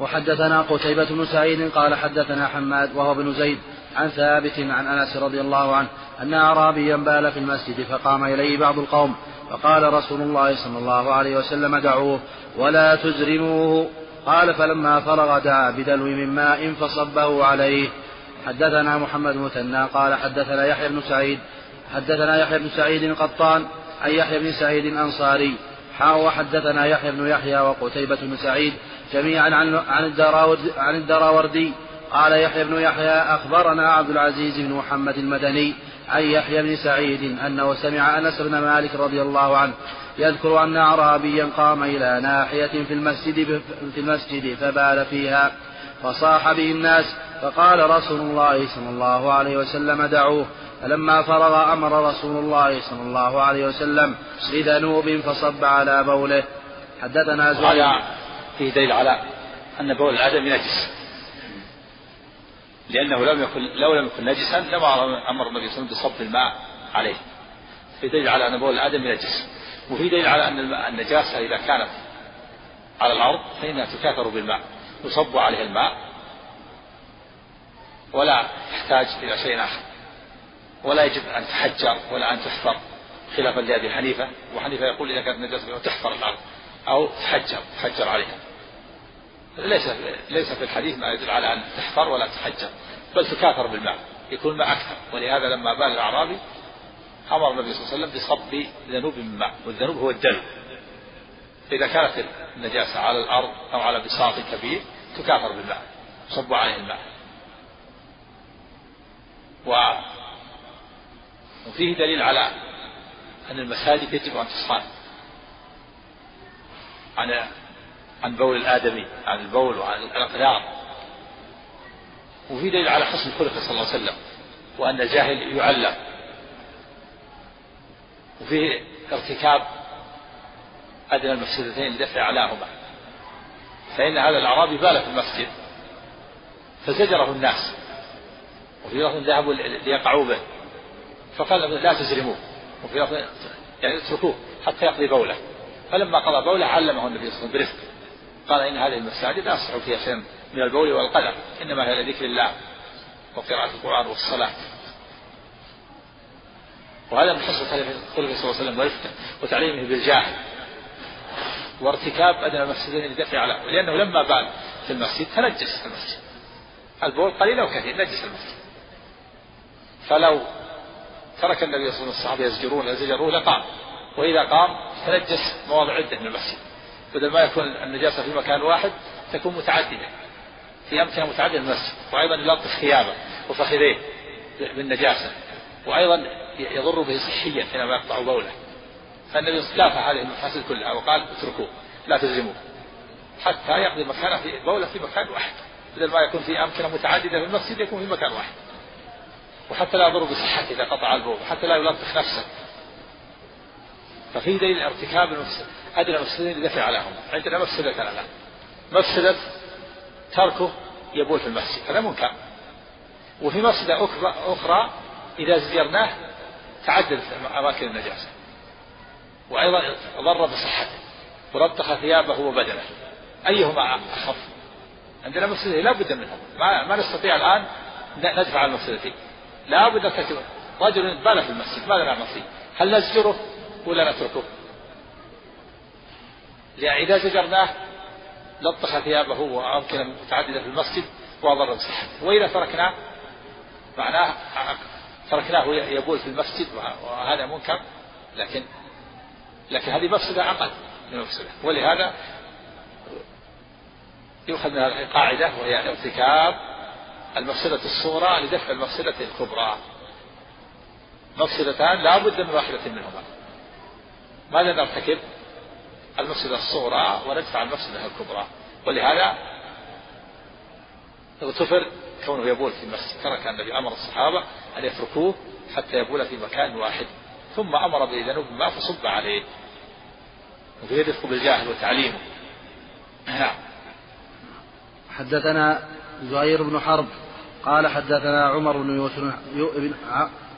وحدثنا قتيبة بن سعيد قال حدثنا حماد وهو بن زيد عن ثابت عن أنس رضي الله عنه أن أعرابيا بال في المسجد فقام إليه بعض القوم فقال رسول الله صلى الله عليه وسلم دعوه ولا تزرموه. قال فلما فرغ دعا بدلو من ماء فصبه عليه. حدثنا محمد مثنى قال حدثنا يحيى بن سعيد حدثنا يحيى بن سعيد القطان عن يحيى بن سعيد الأنصاري حاء وحدثنا يحيى بن يحيى وقتيبة بن سعيد جميعا عن عن الدراوردي قال يحيى بن يحيى أخبرنا عبد العزيز بن محمد المدني عن يحيى بن سعيد أنه سمع أنس بن مالك رضي الله عنه يذكر أن أعرابيا قام إلى ناحية في المسجد في المسجد فبال فيها فصاح به الناس فقال رسول الله صلى الله عليه وسلم دعوه. فلما فرغ أمر رسول الله صلى الله عليه وسلم بذنوب فصب على بوله. حدثنا زهير. فيه دليل على أن بول الآدم نجس. لأنه لم يكن لو لم يكن نجسا لما أمر النبي صلى الله عليه وسلم بصب الماء عليه. في دليل على أن بول الآدم نجس. وفي دليل على أن النجاسة إذا كانت على الأرض فإنها تكاثر بالماء. يصب عليه الماء. ولا تحتاج إلى شيء آخر. ولا يجب أن تحجر ولا أن تحفر خلافا لأبي حنيفة. وحنيفة يقول إذا كانت نجاسة تحفر الأرض أو تحجر تحجر عليها. ليس ليس في الحديث ما يدل على أن تحفر ولا تحجر بل تكاثر بالماء يكون الماء أكثر. ولهذا لما بال الأعرابي أمر النبي صلى الله عليه وسلم بصب ذنوب من ماء والذنوب هو الدلو. إذا كانت النجاسة على الأرض أو على بساط كبير تكاثر بالماء صب عليه الماء. وفيه دليل على أن المساجد يجب أن تصان عن عن بول الآدمي عن البول وعن الأقدار وفي دليل على حسن خلقه صلى الله عليه وسلم وأن الجاهل يعلم. وفيه ارتكاب أدنى المفسدتين لدفع أعلاهما. فإن هذا الأعرابي بال في المسجد فزجره الناس. وفي لفظ ذهبوا ليقعوا به. فقال لا تزرموه وفي لفظ يعني اتركوه حتى يقضي بوله. فلما قضى بوله علمه النبي صلى الله عليه وسلم برفق. قال إن هذه المساجد لا يصح فيها شيء من البول والقدر إنما هي لذكر الله وقراءة القرآن والصلاة. وهذا من حسن خلقه صلى الله عليه وسلم ورفقه وتعليمه بالجاهل وارتكاب أدنى المفسدين لدفع على لأنه لما بال في المسجد تنجس المسجد. البول قليل أو كثير نجس المسجد. فلو ترك النبي صلى الله عليه وسلم الصحابة يزجرون يزجروه لقام. وإذا قام تنجس مواضع عدة من المسجد. بدل ما يكون النجاسة في مكان واحد تكون متعددة. في أمكنة متعددة من المسجد. وأيضا يلطف ثيابه وفخذيه بالنجاسة. وأيضا يضر به صحيا حينما يقطع بوله. فالنبي كافح هذه المفاسد كلها. وقال اتركوه لا تلزموه حتى يقضي مكانه في بوله في مكان واحد. بدل ما يكون في أمكنة متعددة في المسجد يكون في مكان واحد. وحتى لا يضر بصحته إذا قطع البول وحتى لا يلطخ نفسه. ففي دليل ارتكاب أدنى مفسدين لدفع لهم. عندنا مفسدتان الآن. مفسدة تركه يبول في المسجد هذا منكر. وفي مفسدة أخرى إذا زجرناه تعدد أماكن النجاسة. وأيضا ضر بصحته وربطخ ثيابه وبدنه. أيهما أخف؟ عندنا مفسدتين لا بد منهم ما, ما نستطيع الآن ندفع المفسدتين لا بد أن رجل بال في المسجد ماذا نعمل فيه هل نزجره ولا نتركه؟ إذا زجرناه لطخ ثيابه وأمكنة متعددة في المسجد وأضر بصحته وإذا تركناه معناه تركناه يبول في المسجد وهذا منكر. لكن لكن هذه مفسدة أقل من المفسدة ولهذا يؤخذ من هذه القاعدة وهي ارتكاب المفسدة الصغرى لدفع المفسدة الكبرى. مفسدتان لا بد من واحدة منهما. ماذا نرتكب؟ المفسدة الصغرى وندفع المفسدة الكبرى. ولهذا اغتفر كونه يبول في المسجد. ترك النبي أمر الصحابة أن يتركوه حتى يبول في مكان واحد. ثم أمر بذنوب ما فصب عليه. وفي بالجاهل وتعليمه. نعم. حدثنا زهير بن حرب. قال حدثنا عمر بن يوسف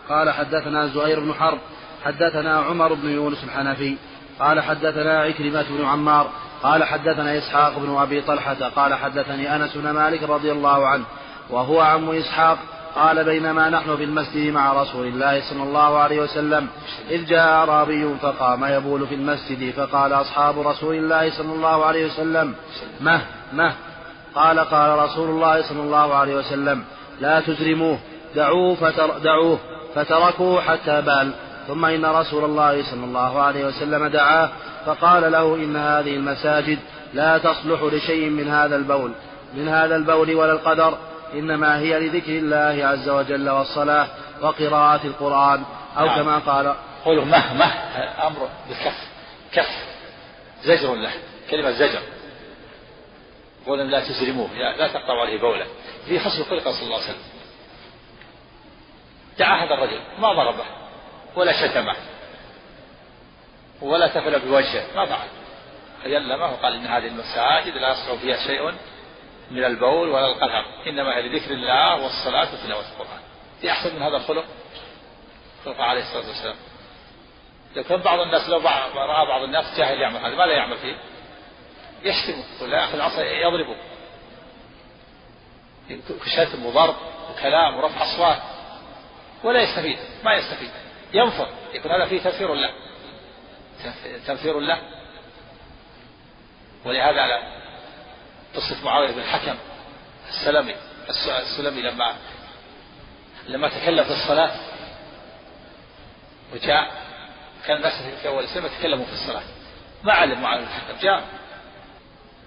قال حدثنا زهير بن حرب. حدثنا عمر بن يونس الحنفي. قال حدثنا عكرمة بن عمار. قال حدثنا إسحاق بن أبي طلحة. قال حدثني أنس بن مالك رضي الله عنه. وهو عم إسحاق. قال بينما نحن في المسجد مع رسول الله صلى الله عليه وسلم. إذ جاء أعرابي فقام يبول في المسجد. فقال أصحاب رسول الله صلى الله عليه وسلم مه مه. قال قال رسول الله صلى الله عليه وسلم لا تزرموه دعوه, فتر دعوه فتركوه حتى بال. ثم إن رسول الله صلى الله عليه وسلم دعاه فقال له إن هذه المساجد لا تصلح لشيء من هذا البول من هذا البول ولا القدر إنما هي لذكر الله عز وجل والصلاة وقراءة القرآن. أو نعم. كما قال قوله مه مه أمر بالكف كف زجر له كلمة زجر. قولا لا تزرموه لا تقطعوا عليه بوله. في حسن خلق صلى الله عليه وسلم. دعا هذا الرجل. ما ضربه. ولا شتمه. ولا تفل بوجهه. ما فعل فيلمه وقال إن هذه المساجد لا يصلح فيها شيء من البول ولا القلق إنما هي لذكر الله والصلاة وتلاوه القرآن. في أحسن من هذا الخلق؟ خلق عليه الصلاة والسلام. لو كان بعض الناس لو رأى بعض الناس جاهل يعمل هذا. ماذا يعمل فيه؟ يشتمه ولا ياخذ العصا يضربه. شتم وضرب وكلام ورفع أصوات. ولا يستفيد ما يستفيد. ينفر. يكون هذا فيه تنفير له. تنفير له. ولهذا على قصة معاوية بن الحكم السلمي السلمي لما لما تكلم في الصلاة وجاء كان الناس في أول الإسلام يتكلموا في الصلاة. ما علم معاوية بن الحكم جاء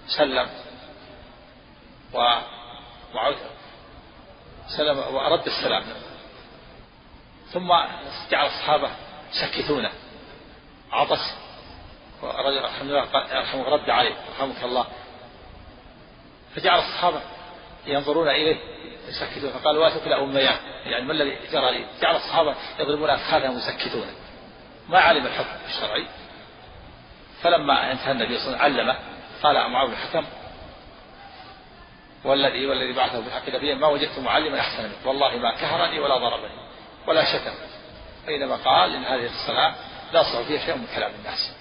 سلم ومعاوية سلم ورد السلام. ثم جعل الصحابة يسكتونه عطس. ورجل رحمه الله يرحمه رد عليه. رحمك الله. فجعل الصحابة ينظرون إليه يسكتون فقال واتك أميان. يعني ما الذي جرى لي؟ جعل الصحابة يضربون أفخاذهم ويسكتون ما علم الحكم الشرعي. فلما انتهى النبي صلى الله عليه وسلم علمه قال معاوية الحكم والذي والذي بعثه بالحق نبيا ما وجدت معلما أحسن منه والله ما كهرني ولا ضربني ولا شتم بينما قال إن هذه الصلاة لا يصلح فيها شيء من كلام الناس.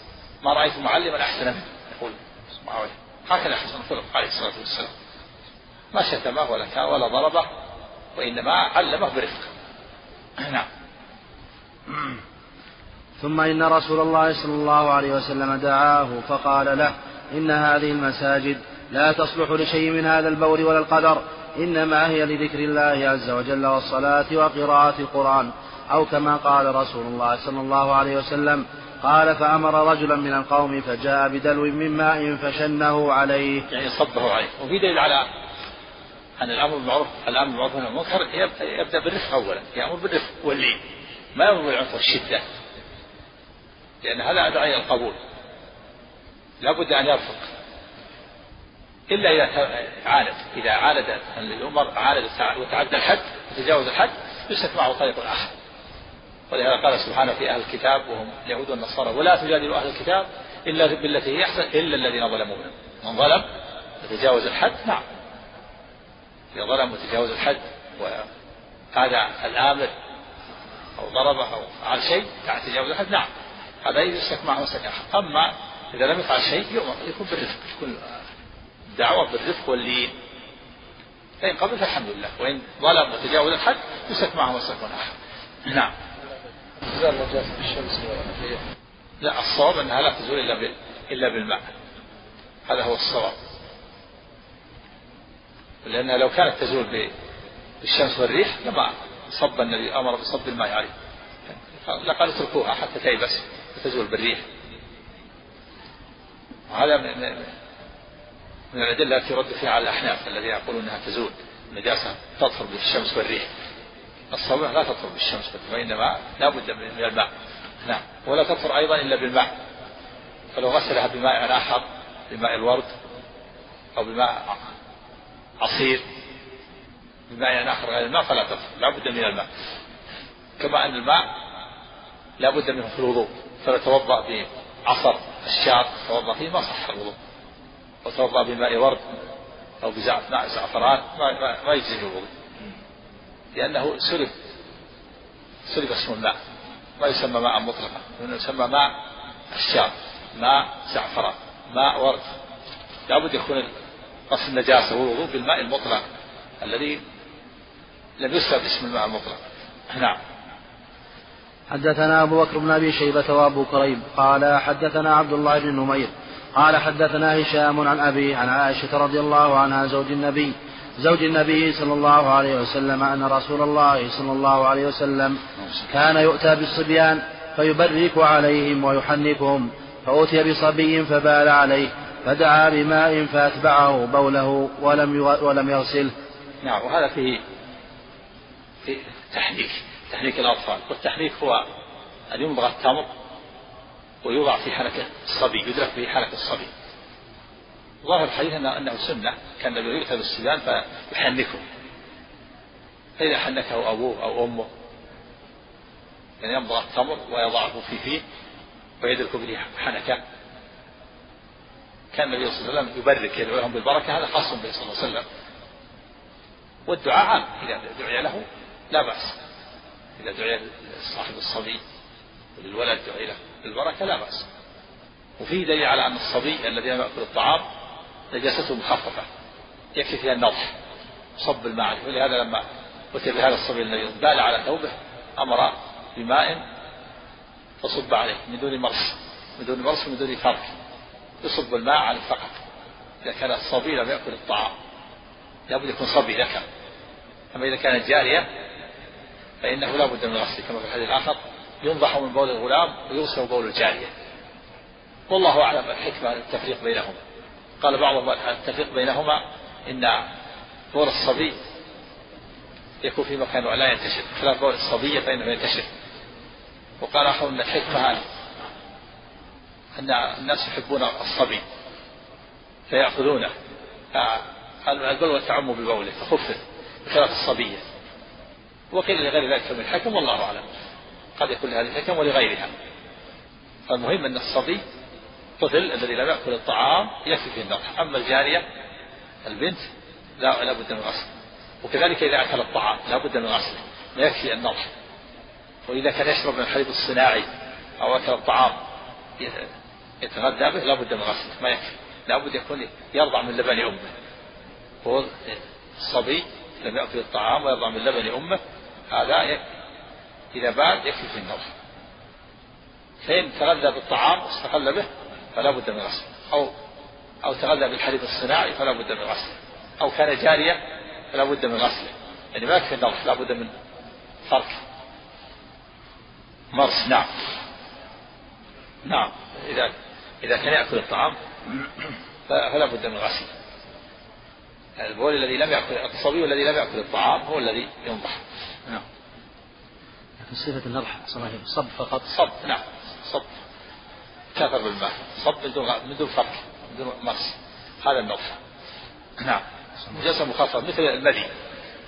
ما رأيت معلما أحسن منه يقول معاويه هكذا حسن الخلق عليه الصلاة والسلام. ما شتمه ولا كان ولا ضربه وإنما علمه برفق نعم. ثم إن رسول الله صلى الله عليه وسلم دعاه فقال له إن هذه المساجد لا تصلح لشيء من هذا البول ولا القدر إنما هي لذكر الله عز وجل والصلاة وقراءة القرآن. أو كما قال رسول الله صلى الله عليه وسلم قال فأمر رجلا من القوم فجاء بدلو من ماء فشنه عليه. يعني صبه عليه. وفي دليل على أن الأمر بالمعروف الأمر بالمعروف والنهي المنكر يبدأ بالرفق أولا. يأمر بالرفق واللين. ما يأمر بالعنف والشدة لأن هذا أدعى إلى القبول. لا بد أن يرفق إلا إذا عاند إذا عاند الأمر عاند وتعدى الحد وتجاوز الحد يسلك معه طريق آخر. ولهذا قال سبحانه في أهل الكتاب وهم اليهود والنصارى ولا تجادلوا أهل الكتاب إلا بالتي هي أحسن إلا الذين ظلموا. منهم من ظلم وتجاوز الحد نعم. إذا ظلم وتجاوز الحد وهذا الآمر أو ضربه أو فعل شيء تجاوز الحد نعم. هذا يسلك معه مسلك أما إذا لم يفعل شيء يؤمر يكون بالرفق يكون دعوة بالرفق واللين. فإن قبل فالحمد لله وإن ظلم وتجاوز الحد يسلك معه مسلك آخر نعم. لا الصواب أنها لا تزول إلا إلا بالماء. هذا هو الصواب. لأنها لو كانت تزول بالشمس والريح لما صب النبي أمر بصب الماء عليه. لقد اتركوها حتى تيبس وتزول بالريح. وهذا من من الأدلة التي رد فيها على الأحناف الذين يقولون أنها تزول. النجاسة تطهر بالشمس والريح. الصبح لا تطهر بالشمس وإنما لا بد من الماء. نعم. ولا تطهر أيضا إلا بالماء. فلو غسلها بماء آخر بماء الورد أو بماء عصير بماء آخر غير الماء فلا تطهر. لا بد من الماء. كما أن الماء لا بد منه في الوضوء. فلو توضأ بعصر. الشعر توضأ فيه ما صح الوضوء. وتوضأ بماء ورد أو بماء زعفران ما, ما, ما يجزي الوضوء. لأنه سلب سلب اسم الماء. ما يسمى ماء مطلقا لأنه يسمى ماء الشعر. ماء زعفران. ماء ورد. لابد يكون غسل النجاسة والوضوء بالماء المطلق الذي لم يسلب اسم الماء المطلق نعم. حدثنا أبو بكر بن أبي شيبة وأبو كريب قال حدثنا عبد الله بن نمير قال حدثنا هشام عن أبي عن عائشة رضي الله عنها زوج النبي زوج النبي صلى الله عليه وسلم أن رسول الله صلى الله عليه وسلم كان يؤتى بالصبيان فيبرك عليهم ويحنكهم فأتي بصبي فبال عليه فدعا بماء فأتبعه بوله ولم ولم يغسله. نعم وهذا فيه في تحنيك تحنيك الأطفال والتحنيك هو أن يمضغ التمر ويوضع في حنك الصبي يدرك به حنك الصبي. ظاهر الحديث أنه سنة كان النبي يؤتى بالصبيان فيحنكه. فإذا حنكه أبوه أو أمه يعني يمضغ التمر ويضعه في فيه ويدرك به حنكة. كان النبي صلى الله عليه وسلم يبرك يدعو لهم بالبركة هذا خاص به صلى الله عليه وسلم. والدعاء عام إذا دعي له لا بأس. إذا دعي صاحب الصبي وللولد دعي له بالبركة لا بأس. وفيه دليل على أن الصبي الذي لم يأكل الطعام نجاسته مخففة يكفي فيها النضح صب الماء. عليه ولهذا لما أتي بهذا الصبي الذي بال على ثوبه أمر بماء فصب عليه من دون مرس من دون مرس ومن دون فرق يصب الماء عليه فقط إذا كان الصبي لم يأكل الطعام لابد يكون صبي ذكر أما إذا كانت جارية فإنه لا بد من غسله كما في الحديث الآخر ينضح من بول الغلام ويغسل بول الجارية. والله أعلم الحكمة التفريق بينهما. قال بعضهم التفريق بينهما إن بول الصبي يكون في مكان ولا ينتشر. خلاف بول الصبية فإنه ينتشر. وقال آخر أن الحكمة أن الناس يحبون الصبي فيأخذونه. البلوى تعم ببوله فخفف بخلاف الصبية وقيل لغير ذلك من الحكم والله أعلم. قد يكون لهذه الحكم ولغيرها. فالمهم أن الصبي طفل الذي لم يأكل الطعام يكفي في النضح. أما الجارية البنت لا لا بد من غسل. وكذلك إذا أكل الطعام لا بد من غسله ما يكفي النضح. وإذا كان يشرب من الحليب الصناعي أو أكل الطعام يتغذى به لا بد من غسله ما يكفي. لا بد يكون يرضع من لبن أمه. هو الصبي لم يأكل الطعام ويرضع من لبن أمه هذا يكفي. إذا باد يكفي في النضح فإن تغذى بالطعام واستقل به فلا بد من غسله أو أو تغذى بالحليب الصناعي فلا بد من غسله أو كان جارية فلا بد من غسله يعني ما يكفي النضح لا بد من فرق مرس نعم. نعم. إذا إذا كان يأكل الطعام *clears throat* فلا بد من غسله البول الذي لم يأكل الصبي الذي لم يأكل الطعام هو الذي ينضح. نعم. لكن صفة النضح صلاحي صب فقط. صب نعم صب. كثر بالماء. صب من دون من دون فرق من دون مص هذا النضح نعم. نجاسة مخففة مثل المذي.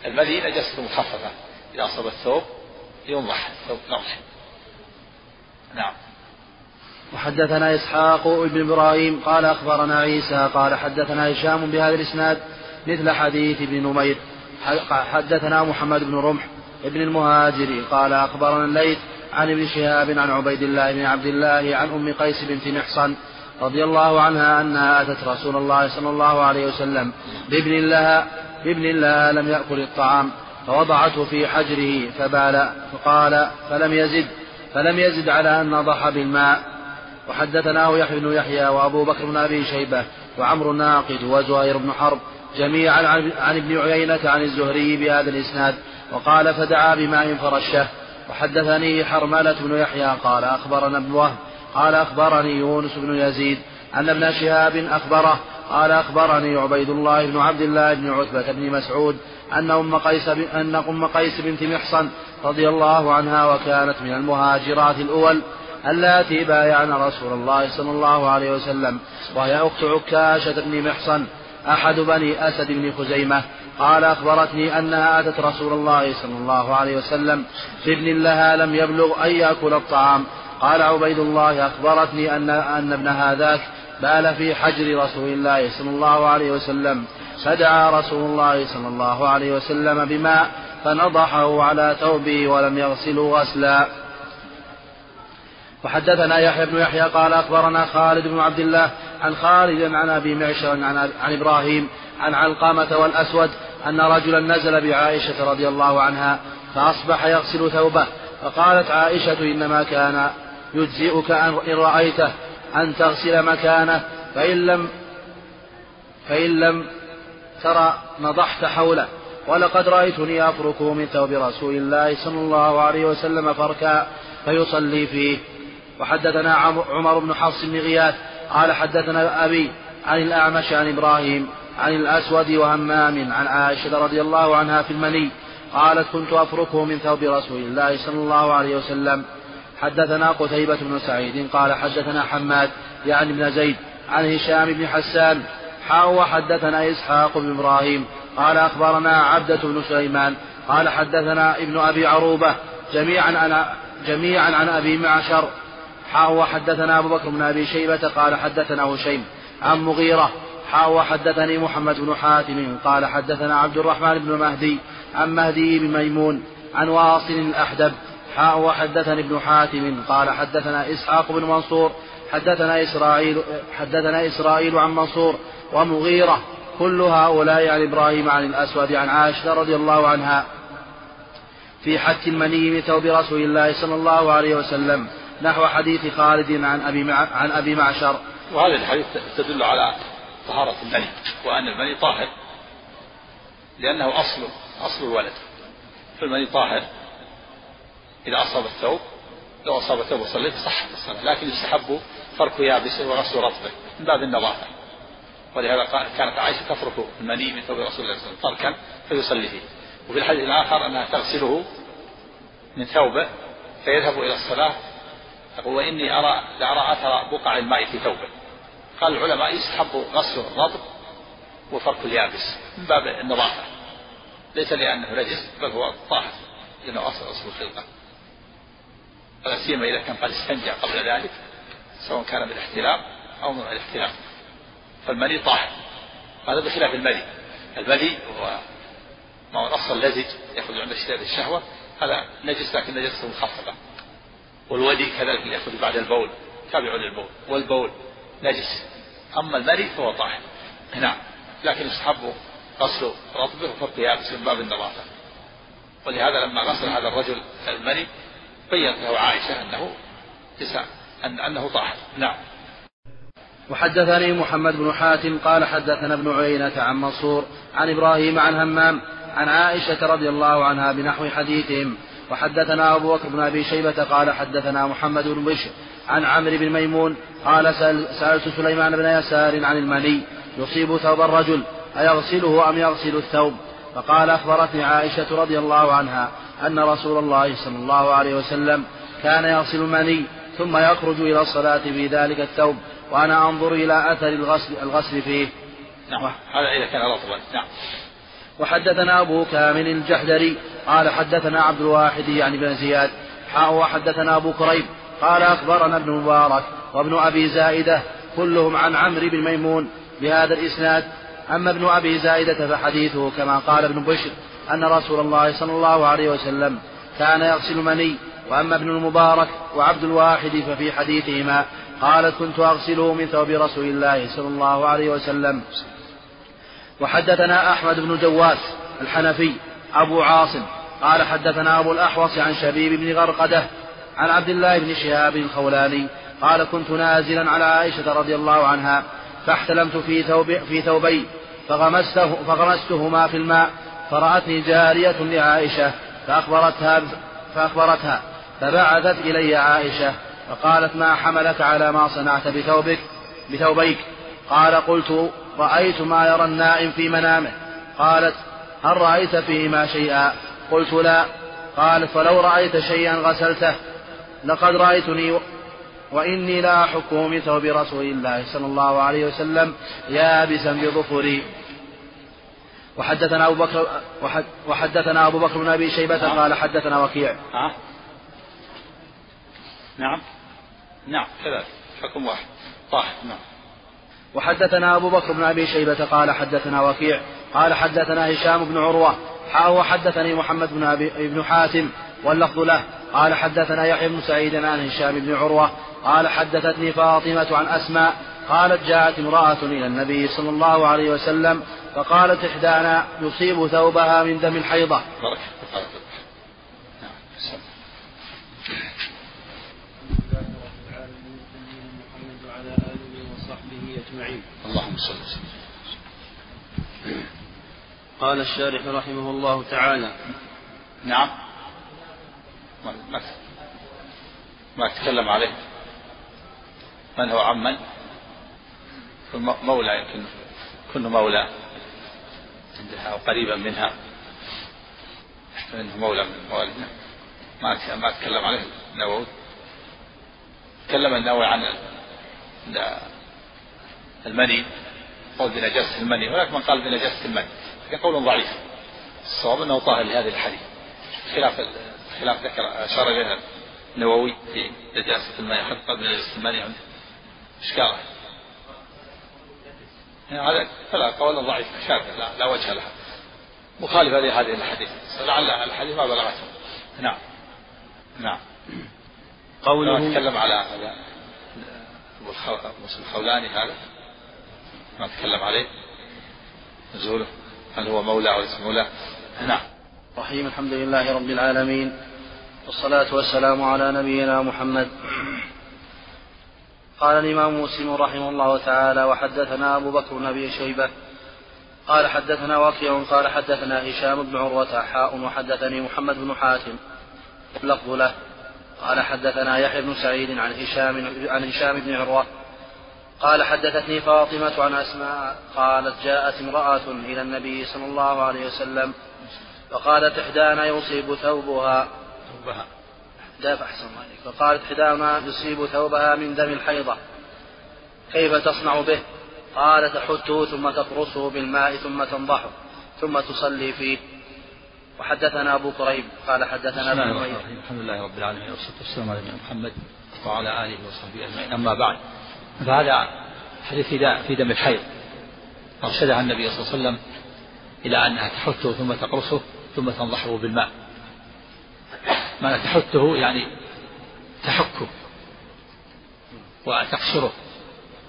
المذي نجاسة مخففة إذا أصاب الثوب ينضح ثوب نضح. نعم. وحدثنا إسحاق بن إبراهيم قال أخبرنا عيسى قال حدثنا هشام بهذا الإسناد مثل حديث ابن نمير. حدثنا محمد بن رمح ابن المهاجر قال أخبرنا الليث عن ابن شهاب عن عبيد الله بن عبد الله عن أم قيس بنت محصن رضي الله عنها أنها أتت رسول الله صلى الله عليه وسلم بابن لها بابن لها لم يأكل الطعام فوضعته في حجره فبال فقال فلم يزد فلم يزد على أن نضح بالماء وحدثناه يحيى بن يحيى وأبو بكر بن أبي شيبة وعمر الناقد وزهير بن حرب جميعا عن ابن عيينة عن الزهري بهذا الإسناد. وقال فدعا بماء فرشه. وحدثني حرملة بن يحيى قال أخبرنا ابن وهب. قال أخبرني يونس بن يزيد أن ابن شهاب أخبره. قال أخبرني عبيد الله بن عبد الله بن عتبة بن مسعود أن أم قيس أن أم قيس بنت محصن رضي الله عنها وكانت من المهاجرات الأول اللاتي بايعن رسول الله صلى الله عليه وسلم وهي أخت عكاشة بن محصن أحد بني أسد بن خزيمة. قال أخبرتني أنها أتت رسول الله صلى الله عليه وسلم بابن لها لم يبلغ أن يأكل الطعام. قال عبيد الله أخبرتني أن أن ابن هذاك بال في حجر رسول الله صلى الله عليه وسلم. فدعا رسول الله صلى الله عليه وسلم بماء فنضحه على ثوبه ولم يغسله غسلا. وحدثنا يحيى بن يحيى قال أخبرنا خالد بن عبد الله عن خالد عن أبي معشر عن, عن إبراهيم عن علقامة والأسود أن رجلا نزل بعائشة رضي الله عنها فأصبح يغسل ثوبه فقالت عائشة إنما كان يجزئك أن رأيته أن تغسل مكانه فإن لم فإن لم ترى نضحت حوله. ولقد رأيتني أفركه من ثوب رسول الله صلى الله عليه وسلم فركا فيصلي فيه. وحدثنا عمر بن حفص بن غياث قال حدثنا أبي عن الأعمش عن إبراهيم عن الأسود وهمام عن عائشة رضي الله عنها في المني قالت كنت أفركه من ثوب رسول الله صلى الله عليه وسلم. حدثنا قتيبة بن سعيد قال حدثنا حماد يعني بن زيد عن هشام بن حسان حاء وحدثنا إسحاق بن إبراهيم قال أخبرنا عبدة بن سليمان قال حدثنا ابن أبي عروبة جميعا عن جميعا عن أبي معشر. حاء وحدثنا أبو بكر بن أبي شيبة قال حدثنا هشيم عن مغيرة حاء وحدثني محمد بن حاتم قال حدثنا عبد الرحمن بن مهدي عن مهدي بن ميمون عن واصل الأحدب. حاء وحدثني ابن حاتم قال حدثنا إسحاق بن منصور حدثنا إسرائيل حدثنا إسرائيل عن منصور ومغيرة. كل هؤلاء عن إبراهيم عن الأسود عن عائشة رضي الله عنها. في حك المني من ثوب رسول الله صلى الله عليه وسلم. نحو حديث خالد عن أبي عن أبي معشر. وهذا الحديث تدل على طهارة المني وأن المني طاهر. لأنه أصل أصل الولد. فالمني طاهر. إذا أصاب الثوب لو أصاب الثوب وصليت صحت الصلاة لكن يستحب فرك يابسه وغسل رطبه من باب النظافة. ولهذا كانت عائشة تفرك المني من ثوب رسول الله صلى الله عليه وسلم تركا فيصلي فيه وفي الحديث الآخر أنها تغسله من ثوبه فيذهب إلى الصلاة. يقول وإني أرى لأرى أثر بقع الماء في ثوبه. قال العلماء يستحب غسل الرطب وفرك اليابس من باب النظافة ليس لأنه نجس بل هو طاهر لأنه أصل أصل الخلقة. ولا سيما إذا كان قد استنجى قبل ذلك سواء كان بالاحتلام أو من الاحتلام. فالمني طاهر. هذا بخلاف المني المني هو ما هو الأصل اللزج يأخذ عند اشتداد الشهوة. هذا نجس لكن نجسه مخففة والودي كذلك يأخذ بعد البول تابع للبول. والبول نجس. أما المني فهو طاهر نعم. لكن يستحب غسل رطبه وفرق يابس من باب النظافة. ولهذا لما غسل هذا الرجل المني بينت له عائشة أنه أن أنه طاهر نعم. وحدثني محمد بن حاتم قال حدثنا ابن عيينة عن منصور عن إبراهيم عن همام عن عائشة رضي الله عنها بنحو حديثهم. وحدثنا أبو بكر بن أبي شيبة قال حدثنا محمد بن بشر عن عمرو بن ميمون قال سألت سليمان بن يسار عن المني يصيب ثوب الرجل أيغسله أم يغسل الثوب؟ فقال أخبرتني عائشة رضي الله عنها أن رسول الله صلى الله عليه وسلم كان يغسل المني ثم يخرج إلى الصلاة في ذلك الثوب وأنا أنظر إلى أثر الغسل, الغسل فيه. نعم هذا إذا كان رطبا نعم. وحدثنا أبو كامل الجحدري قال حدثنا عبد الواحد يعني بن زياد حاء وحدثنا أبو كريب قال أخبرنا ابن مبارك وابن أبي زائدة كلهم عن عمرو بن ميمون بهذا الإسناد. أما ابن أبي زائدة فحديثه كما قال ابن بشر أن رسول الله صلى الله عليه وسلم كان يغسل مني. وأما ابن المبارك وعبد الواحد ففي حديثهما قالت كنت أغسله من ثوب رسول الله صلى الله عليه وسلم. وحدثنا أحمد بن جواس الحنفي أبو عاصم قال حدثنا أبو الأحوص عن شبيب بن غرقدة عن عبد الله بن شهاب الخولاني قال كنت نازلا على عائشة رضي الله عنها فاحتلمت في ثوب في ثوبي فغمسته فغمستهما في الماء فرأتني جارية لعائشة فأخبرتها فأخبرتها فبعثت إلي عائشة فقالت ما حملك على ما صنعت بثوبك بثوبيك؟ قال قلت رأيت ما يرى النائم في منامه. قالت هل رأيت فيهما شيئا؟ قلت لا. قالت فلو رأيت شيئا غسلته. لقد رأيتني وإني لا أحكه من ثوب رسول الله صلى الله عليه وسلم يابسا بظفري. وحدثنا أبو بكر وحدثنا أبو بكر بن أبي شيبة نعم. قال حدثنا وكيع. ها؟ نعم. نعم كذلك حكم واحد. طاحن نعم. وحدثنا أبو بكر بن أبي شيبة قال حدثنا وكيع. قال حدثنا هشام بن عروة. حاء حدثني محمد بن أبي بن حاتم. واللفظ له. قال حدثنا يحيى بن سعيد عن هشام بن عروة قال حدثتني فاطمة عن أسماء قالت جاءت امرأة إلى النبي صلى الله عليه وسلم فقالت إحدانا يصيب ثوبها من دم الحيضة. اللهم صل وسلم. قال الشارح رحمه الله تعالى نعم. ما ما تكلم عليه. من هو عمن مولى يمكن كل مولى عندها أو قريبا منها. منه مولى من موالينا ما ما تكلم عليه. النووي تكلم النووي عن المني. قول بنجاسة المني. هناك من قال بنجاسة المني. لكن قول ضعيف. الصواب أنه طاهر لهذه الحديث. خلاف خلاف ذكر أشار إليها. النووي في نجاسة حتى قال بنجاسة المني عنده اشكاله يعني هذا فلا قول ضعيف شاذ لا, لا وجه لها. مخالفة لهذه الحديث لعل الحديث ما بلغته. نعم. نعم. قوله تكلم على هذا. الخولاني هذا. ما تكلم عليه. نزوله. هل هو مولى أو ليس مولى؟ نعم. رحيم الحمد لله رب العالمين والصلاة والسلام على نبينا محمد. قال الإمام مسلم رحمه الله تعالى وحدثنا أبو بكر بن أبي شيبة قال حدثنا وكيع قال حدثنا هشام بن عروة حاء وحدثني محمد بن حاتم. لفظ له. قال حدثنا يحيى بن سعيد عن هشام عن هشام بن عروة قال حدثتني فاطمة عن أسماء قالت جاءت امرأة إلى النبي صلى الله عليه وسلم فقالت إحدانا يصيب ثوبها. ثوبها. دافع أحسن عليك. فقالت إحدانا يصيب ثوبها من دم الحيضة. كيف تصنع به؟ قال تحته ثم تقرصه بالماء ثم تنضحه ثم تصلي فيه. وحدثنا أبو كريب قال حدثنا بن الحمد لله رب العالمين والصلاة والسلام على محمد وعلى آله وصحبه أجمعين. أما بعد فهذا حديث في دم الحيض. أرشدها النبي صلى الله عليه وسلم إلى أنها تحته ثم تقرصه. ثم تنضحه بالماء. معنى تحته يعني تحكه وتقشره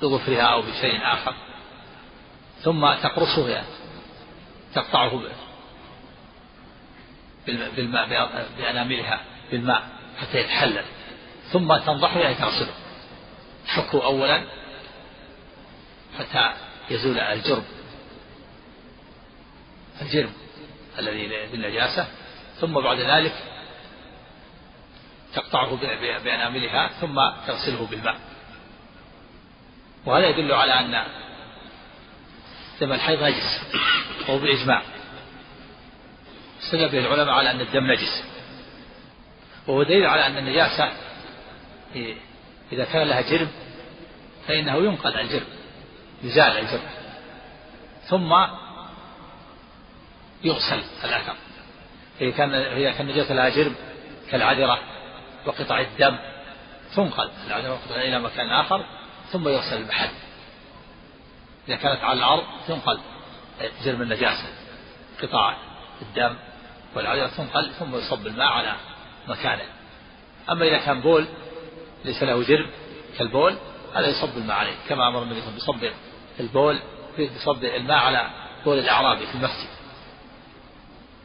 بظفرها أو بشيء آخر. ثم تقرصه يعني تقطعه بالماء بأناملها بالماء حتى يتحلل. ثم تنضحه يعني تغسله. تحكه أولا حتى يزول الجرم. الجرم. الذي بالنجاسة ثم بعد ذلك تقطعه بأناملها ثم تغسله بالماء. وهذا يدل على أن دم الحيض نجس وهو بالإجماع استدل به العلماء على أن الدم نجس. وهو دليل على أن النجاسة إذا كان لها جرم فإنه ينقل الجرم يزال الجرم. ثم يغسل الأثر إذا كان إذا كان نجاسة لها جرم كالعذرة وقطع الدم تنقل العذرة وقطع إلى مكان آخر ثم يغسل المحل إذا كانت على الأرض تنقل جرم النجاسة قطع الدم والعذرة تنقل ثم يصب الماء على مكانه. أما إذا كان بول ليس له جرم كالبول هذا يصب الماء عليه. كما أمر النبي صلى الله عليه وسلم بصب البول بصب الماء على بول الأعرابي في المسجد.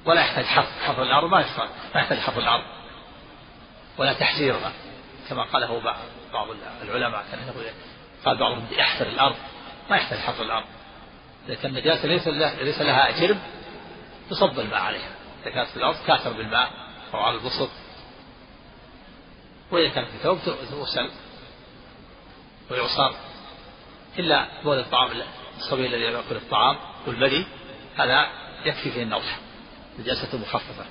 ولا يحتاج حفر حفر الأرض ما يحتاج ما يحتاج حفر الأرض. ولا تحجيرها كما قاله بعض العلماء كان يقول قال بعضهم يحفر الأرض ما يحتاج حفر الأرض. إذا كان النجاسة ليس ليس لها جرم يصب الماء عليها. إذا كانت في الأرض كاثر بالماء أو على البسط وإذا كانت في ثوب تغسل ويعصر إلا بول الطعام الصبي الذي يأكل الطعام والبدي هذا يكفي فيه النضح نجاسة مخففة.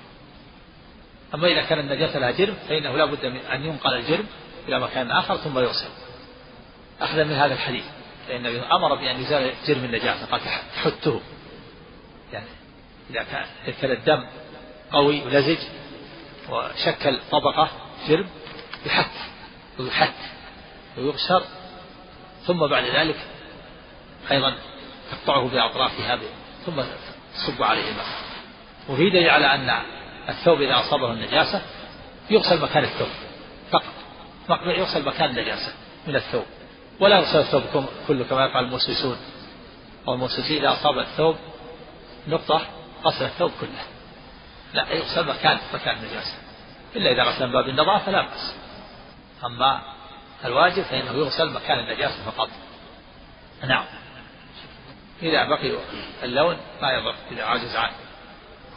أما إذا كان النجاسة لها جرم فإنه لا بد من أن ينقل الجرم إلى مكان آخر ثم يغسل. أخذا من هذا الحديث النبي أمر بأن يزال جرم النجاسة قال تحته. يعني إذا كان كان الدم قوي ولزج وشكل طبقة جرم يحك ويحك ويغسر. ثم بعد ذلك أيضا تقطعه بأطرافها ثم تصب عليه الماء. وفي دليل على أن الثوب إذا أصابه النجاسة يغسل مكان الثوب فقط. يغسل مكان النجاسة من الثوب. ولا يغسل الثوب كله كما يفعل الموسوسون. أو الموسوسين إذا أصاب الثوب نقطة غسل الثوب كله. لا يغسل مكان مكان النجاسة. إلا إذا غسل من باب النظافة لا بأس. أما الواجب فإنه يغسل مكان النجاسة فقط. نعم. إذا بقي اللون ما يضر إذا عجز عنه.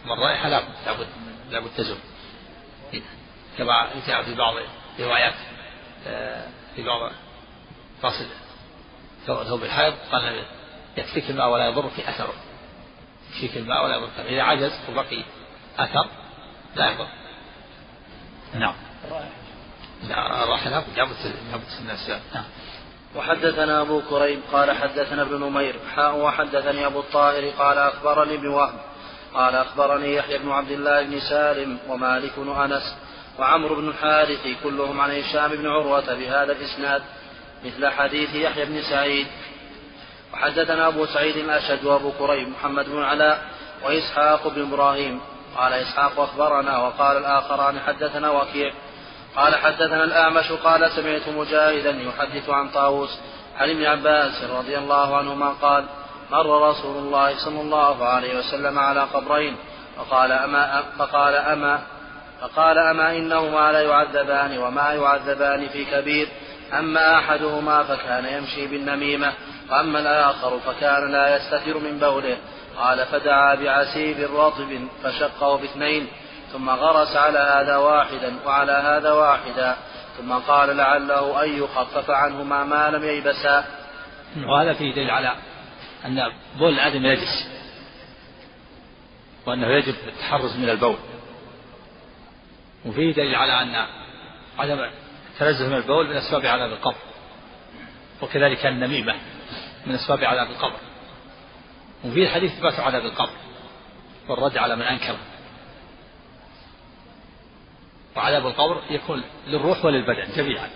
أما الرائحة لابد لابد لابد تزول. كما جاء في بعض روايات آه، في بعض فاصل ثوب الحيض قال يكفيك الماء ولا يضرك أثره يكفيك الماء ولا يضرك إذا عجز وبقي أثر لا يضر. نعم. الرائحة لابد لابد لابد الناس نعم. وحدثنا أبو كريم قال حدثنا ابن نمير حاء وحدثني أبو الطاهر قال أخبرني ابن وهب قال أخبرني يحيى بن عبد الله بن سالم ومالك بن أنس وعمرو بن الحارث كلهم عن هشام بن عروة بهذا الإسناد مثل حديث يحيى بن سعيد. وحدثنا أبو سعيد الأشد وأبو كريم محمد بن علاء وإسحاق بن إبراهيم. قال إسحاق أخبرنا وقال الآخران حدثنا وكيع. قال حدثنا الأعمش قال سمعت مجاهدا يحدث عن طاووس عن ابن عباس رضي الله عنهما قال مر رسول الله صلى الله عليه وسلم على قبرين فقال أما فقال أما فقال أما إنهما لا يعذبان وما يعذبان في كبير أما أحدهما فكان يمشي بالنميمة وأما الآخر فكان لا يستتر من بوله قال فدعا بعسيب رطب فشقه باثنين ثم غرس على هذا واحدا وعلى هذا واحدا ثم قال لعله أن يخفف عنهما ما لم ييبسا وهذا فيه دليل على أن بول الآدم يجس وأنه يجب التحرز من البول. وفيه دليل على أن عدم التنزه من البول من أسباب عذاب القبر. وكذلك النميمة من أسباب عذاب القبر. وفيه حديث إثبات عذاب القبر. والرد على من أنكره. وعذاب القبر يكون للروح وللبدن جميعا.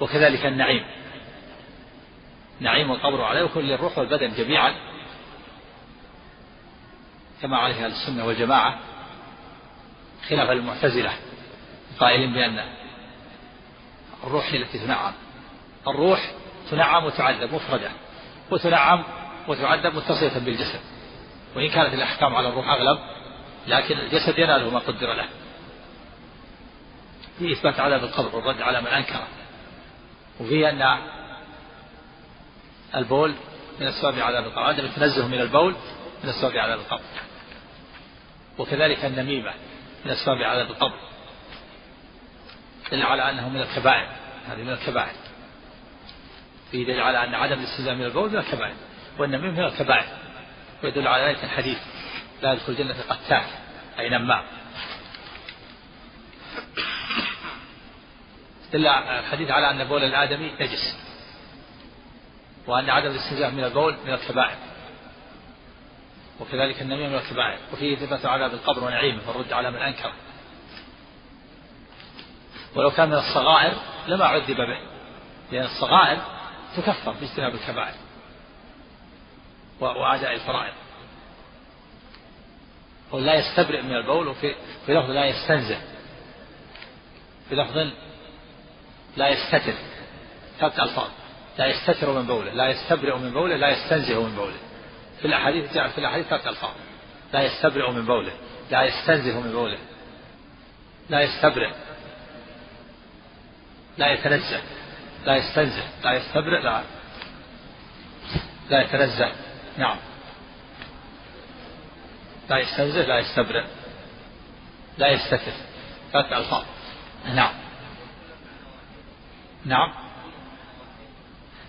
وكذلك النعيم. نعيم القبر وعذاب يكون للروح والبدن جميعا. كما عليه أهل السنة والجماعة خلاف المعتزلة قائلين بأن الروح هي التي تنعم. الروح تنعم وتعذب مفردة وتنعم وتعذب متصلة بالجسد. وإن كانت الأحكام على الروح أغلب لكن الجسد يناله ما قدر له. في إثبات عذاب القبر والرد على من أنكره. وفي أن البول من أسباب عذاب القبر عدم التنزه من البول من أسباب عذاب القبر. وكذلك النميمة من أسباب عذاب القبر. دل على أنه من الكبائر هذه من الكبائر. في دليل على أن عدم الاستزام من البول من الكبائر والنميمة من الكبائر. ويدل على ذلك الحديث لا يدخل الجنة قتال أي نمام. دل الحديث على أن بول الآدمي نجس. وأن عدم الاستنزاف من البول من الكبائر. وكذلك النميمة من الكبائر. وفيه إثبات عذاب القبر ونعيمه والرد على من أنكر. ولو كان من الصغائر لما عذب به. لأن الصغائر تكفر باجتناب الكبائر. وأداء الفرائض. لا يستبرئ من البول وفي في لفظ لا يستنزه في لفظ لا يستتر. ثلاث ألفاظ لا يستتر من بوله لا يستبرئ من بوله لا يستنزه من بوله. في الأحاديث جاء في الأحاديث ثلاث ألفاظ لا يستبرئ من بوله لا يستنزه من بوله. لا يستبرئ. لا يتنزه لا يستنزه. لا يستبرئ لا. لا يتنزه. نعم. لا يستنزه لا يستبرئ. لا يستتر. ثلاث ألفاظ نعم. نعم.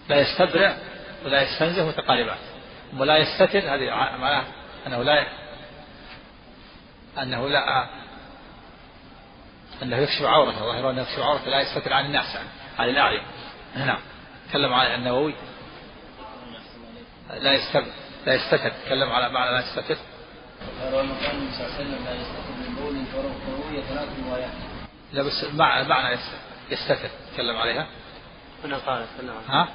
لا يستبرئ ولا يستنزه متقاربات. ولا يستتر هذه معناه أنه لا أنه لا أنه يكشف عورته. ظاهر أنه يكشف عورته لا يستتر عن الناس. عن الأعين نعم تكلم على النووي. لا يستبر لا يستتر. تكلم على معنى لا يستتر. لا يستتر بس معنى يستتر. تكلم عليها. هنا قال. ها؟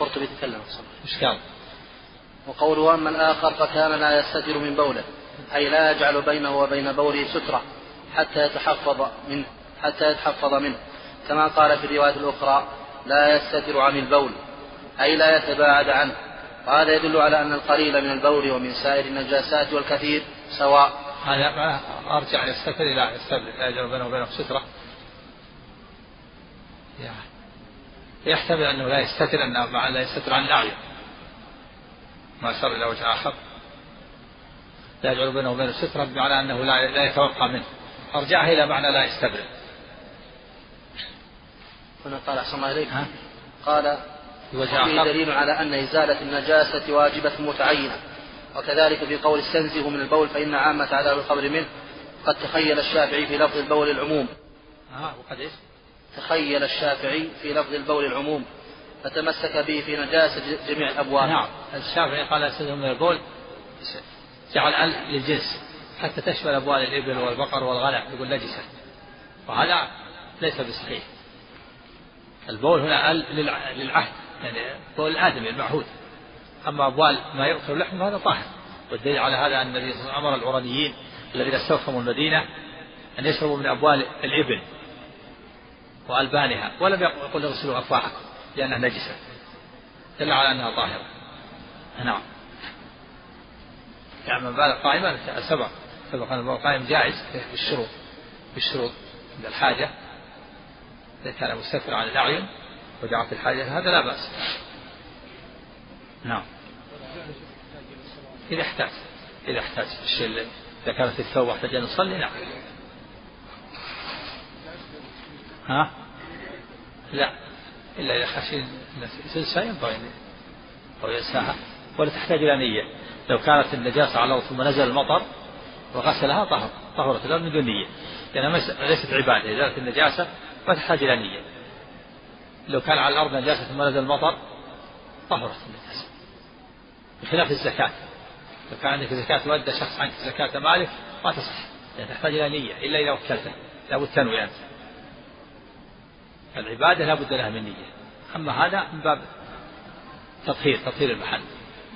قرطبي تكلم إيش قال؟ وقوله أما الآخر فكان لا يستتر من بوله أي لا يجعل بينه وبين بوله سترة حتى يتحفظ منه حتى يتحفظ منه. كما قال في الرواية الأخرى لا يستتر عن البول أي لا يتباعد عنه. وهذا يدل على أن القليل من البول ومن سائر النجاسات والكثير سواء هذا أرجع يستتر إلى يستتر لا يجعل بينه وبينه سترة. يحتمل أنه لا يستتر مع لا يستتر عن الأعين. ما أشار إلى وجه آخر. لا يجعل بينه وبين سترة بمعنى أنه لا لا يتوقع منه. أرجعها إلى معنى لا يستبرئ. هنا قال أحسن الله إليك؟ قال وجه فيه آخر. دليل على أن إزالة النجاسة واجبة متعينة. وكذلك في قول استنزه من البول فإن عامة عذاب القبر منه. قد تخيل الشافعي في لفظ البول العموم. ها وقد إيش؟ تخيل الشافعي في لفظ البول العموم فتمسك به في نجاسة جميع الأبواب. نعم. الشافعي قال استنزه من البول جعل للجنس حتى تشمل أبوال الإبل والبقر والغنم يقول نجسة. وهذا ليس بصحيح. البول هنا للعهد يعني بول الآدمي المعهود. أما أبوال ما يؤكل لحمه هذا طاهر. والدليل على هذا أن النبي صلى الله عليه وسلم أمر العرنيين الذين استوخموا المدينة أن يشربوا من أبوال الإبل. وألبانها ولم يقل اغسلوا أفواهكم لأنها نجسة. دل على أنها طاهرة. نعم. يعني من بالغ قائما؟ سبق. سبق أن البول قائم جائز بالشروط. بالشروط. عند الحاجة. إذا كان مستتر عن الأعين ودعت الحاجة هذا لا بأس. نعم. إذا احتاج. إذا احتاج. الشيء إذا كانت الثوب واحتاج أن نصلي نعم. ها؟ لا. إلا إذا خشي سلسة ينبغي أو ينساها ولا تحتاج إلى نية. لو كانت النجاسة على الأرض ثم نزل المطر وغسلها طهر طهرت الأرض من دون نية. لأنها ليست عبادة. إزالة النجاسة ما تحتاج إلى نية. لو كان على الأرض نجاسة ثم نزل المطر طهرت النجاسة بخلاف الزكاة. لو كان عندك زكاة ودى شخص عنك زكاة مالك ما تصح. يعني تحتاج إلى نية. إلا إذا وكلته. لابد تنوي أنت العبادة لابد لها من نية. أما هذا من باب تطهير تطهير المحل.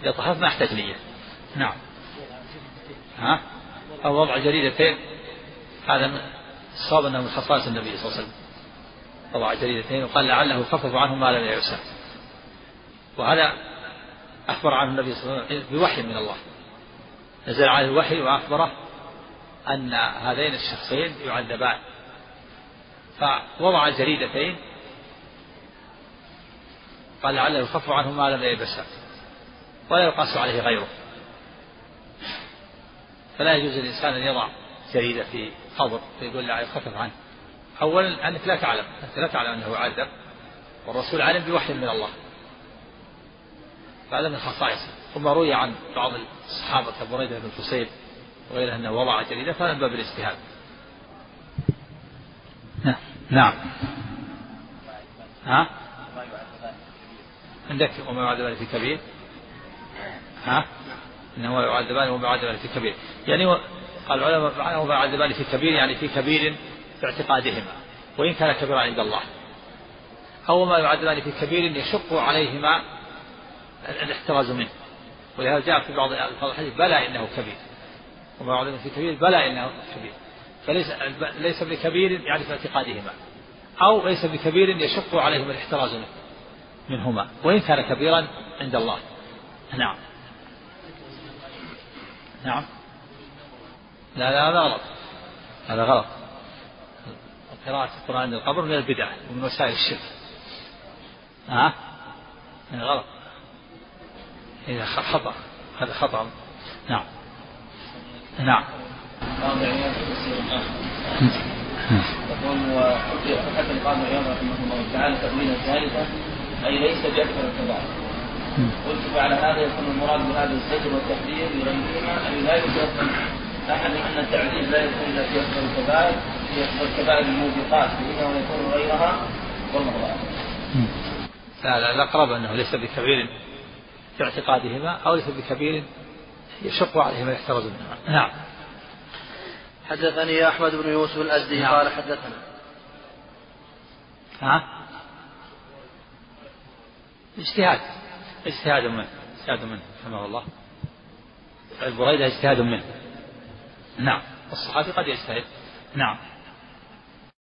إذا طهرت ما يحتاج نية. نعم. ها؟ أو وضع جريدتين هذا الصواب أنه من خصائص النبي صلى الله عليه وسلم. وضع جريدتين وقال لعله يخفف عنه ما لم يعسر وهذا أخبر عنه النبي صلى الله عليه وسلم بوحي من الله. نزل عليه الوحي وأخبره أن هذين الشخصين يعذبان. فوضع الجريدتين قال لعله يخفف عنه ما لم يلبسا ولا يقاس عليه غيره. فلا يجوز للإنسان أن يضع جريدة في قبر فيقول لا يخفف عنه. أولا أنك لا تعلم. أنت لا تعلم أنه يعذب والرسول علم بوحي من الله. هذا من خصائصه ثم روي عن بعض الصحابة كبريدة بن حسين وغيره أنه وضع جريدة فهذا من باب الاجتهاد. نعم. ها؟ عندك وما يعذبان في كبير؟ ها؟ إنه يعذبان وما يعذبان في كبير. يعني قال العلماء معناه وما يعذبان في كبير يعني في كبير في اعتقادهما. وإن كان كبيرا عند الله. أو ما يعذبان في كبير يشق عليهما الاحتراز منه. ولهذا جاء في بعض الحديث بلى إنه كبير. وما يعذبان في كبير بلى إنه كبير. فليس ليس بكبير يعني في اعتقادهما. أو ليس بكبير يشق عليهم الاحتراز منه. منهما. وإن كان كبيرا عند الله. نعم. نعم. لا لا هذا غلط. هذا غلط. قراءة القرآن للقبر من البدع ومن وسائل الشرك. ها؟ من غلط. إذا خطأ. هذا خطأ. نعم. نعم. يقول وحتى القاضي عياض رحمة الله تعالى تأويلا ثالثا أي ليس بأكثر الكبائر قلت فعلى هذا يكون المراد بهذا الزجر والتحذير لغيرهما أي لا يتيقن أحد أن التعذيب لا يكون إلا في أكثر الكبائر في أكثر الكبائر الموبقات فإنه يكون غيرها والله أعلم. لا لا الأقرب أنه ليس بكبير في اعتقادهما أو ليس بكبير يشق عليهما يحترزون نعم. حدثني أحمد بن يوسف الأزدي نعم. قال حدثنا. ها؟ اجتهاد. اجتهاد منه اجتهاد منه رحمه الله. البريدة اجتهاد منه. نعم. الصحابي قد يجتهد. نعم.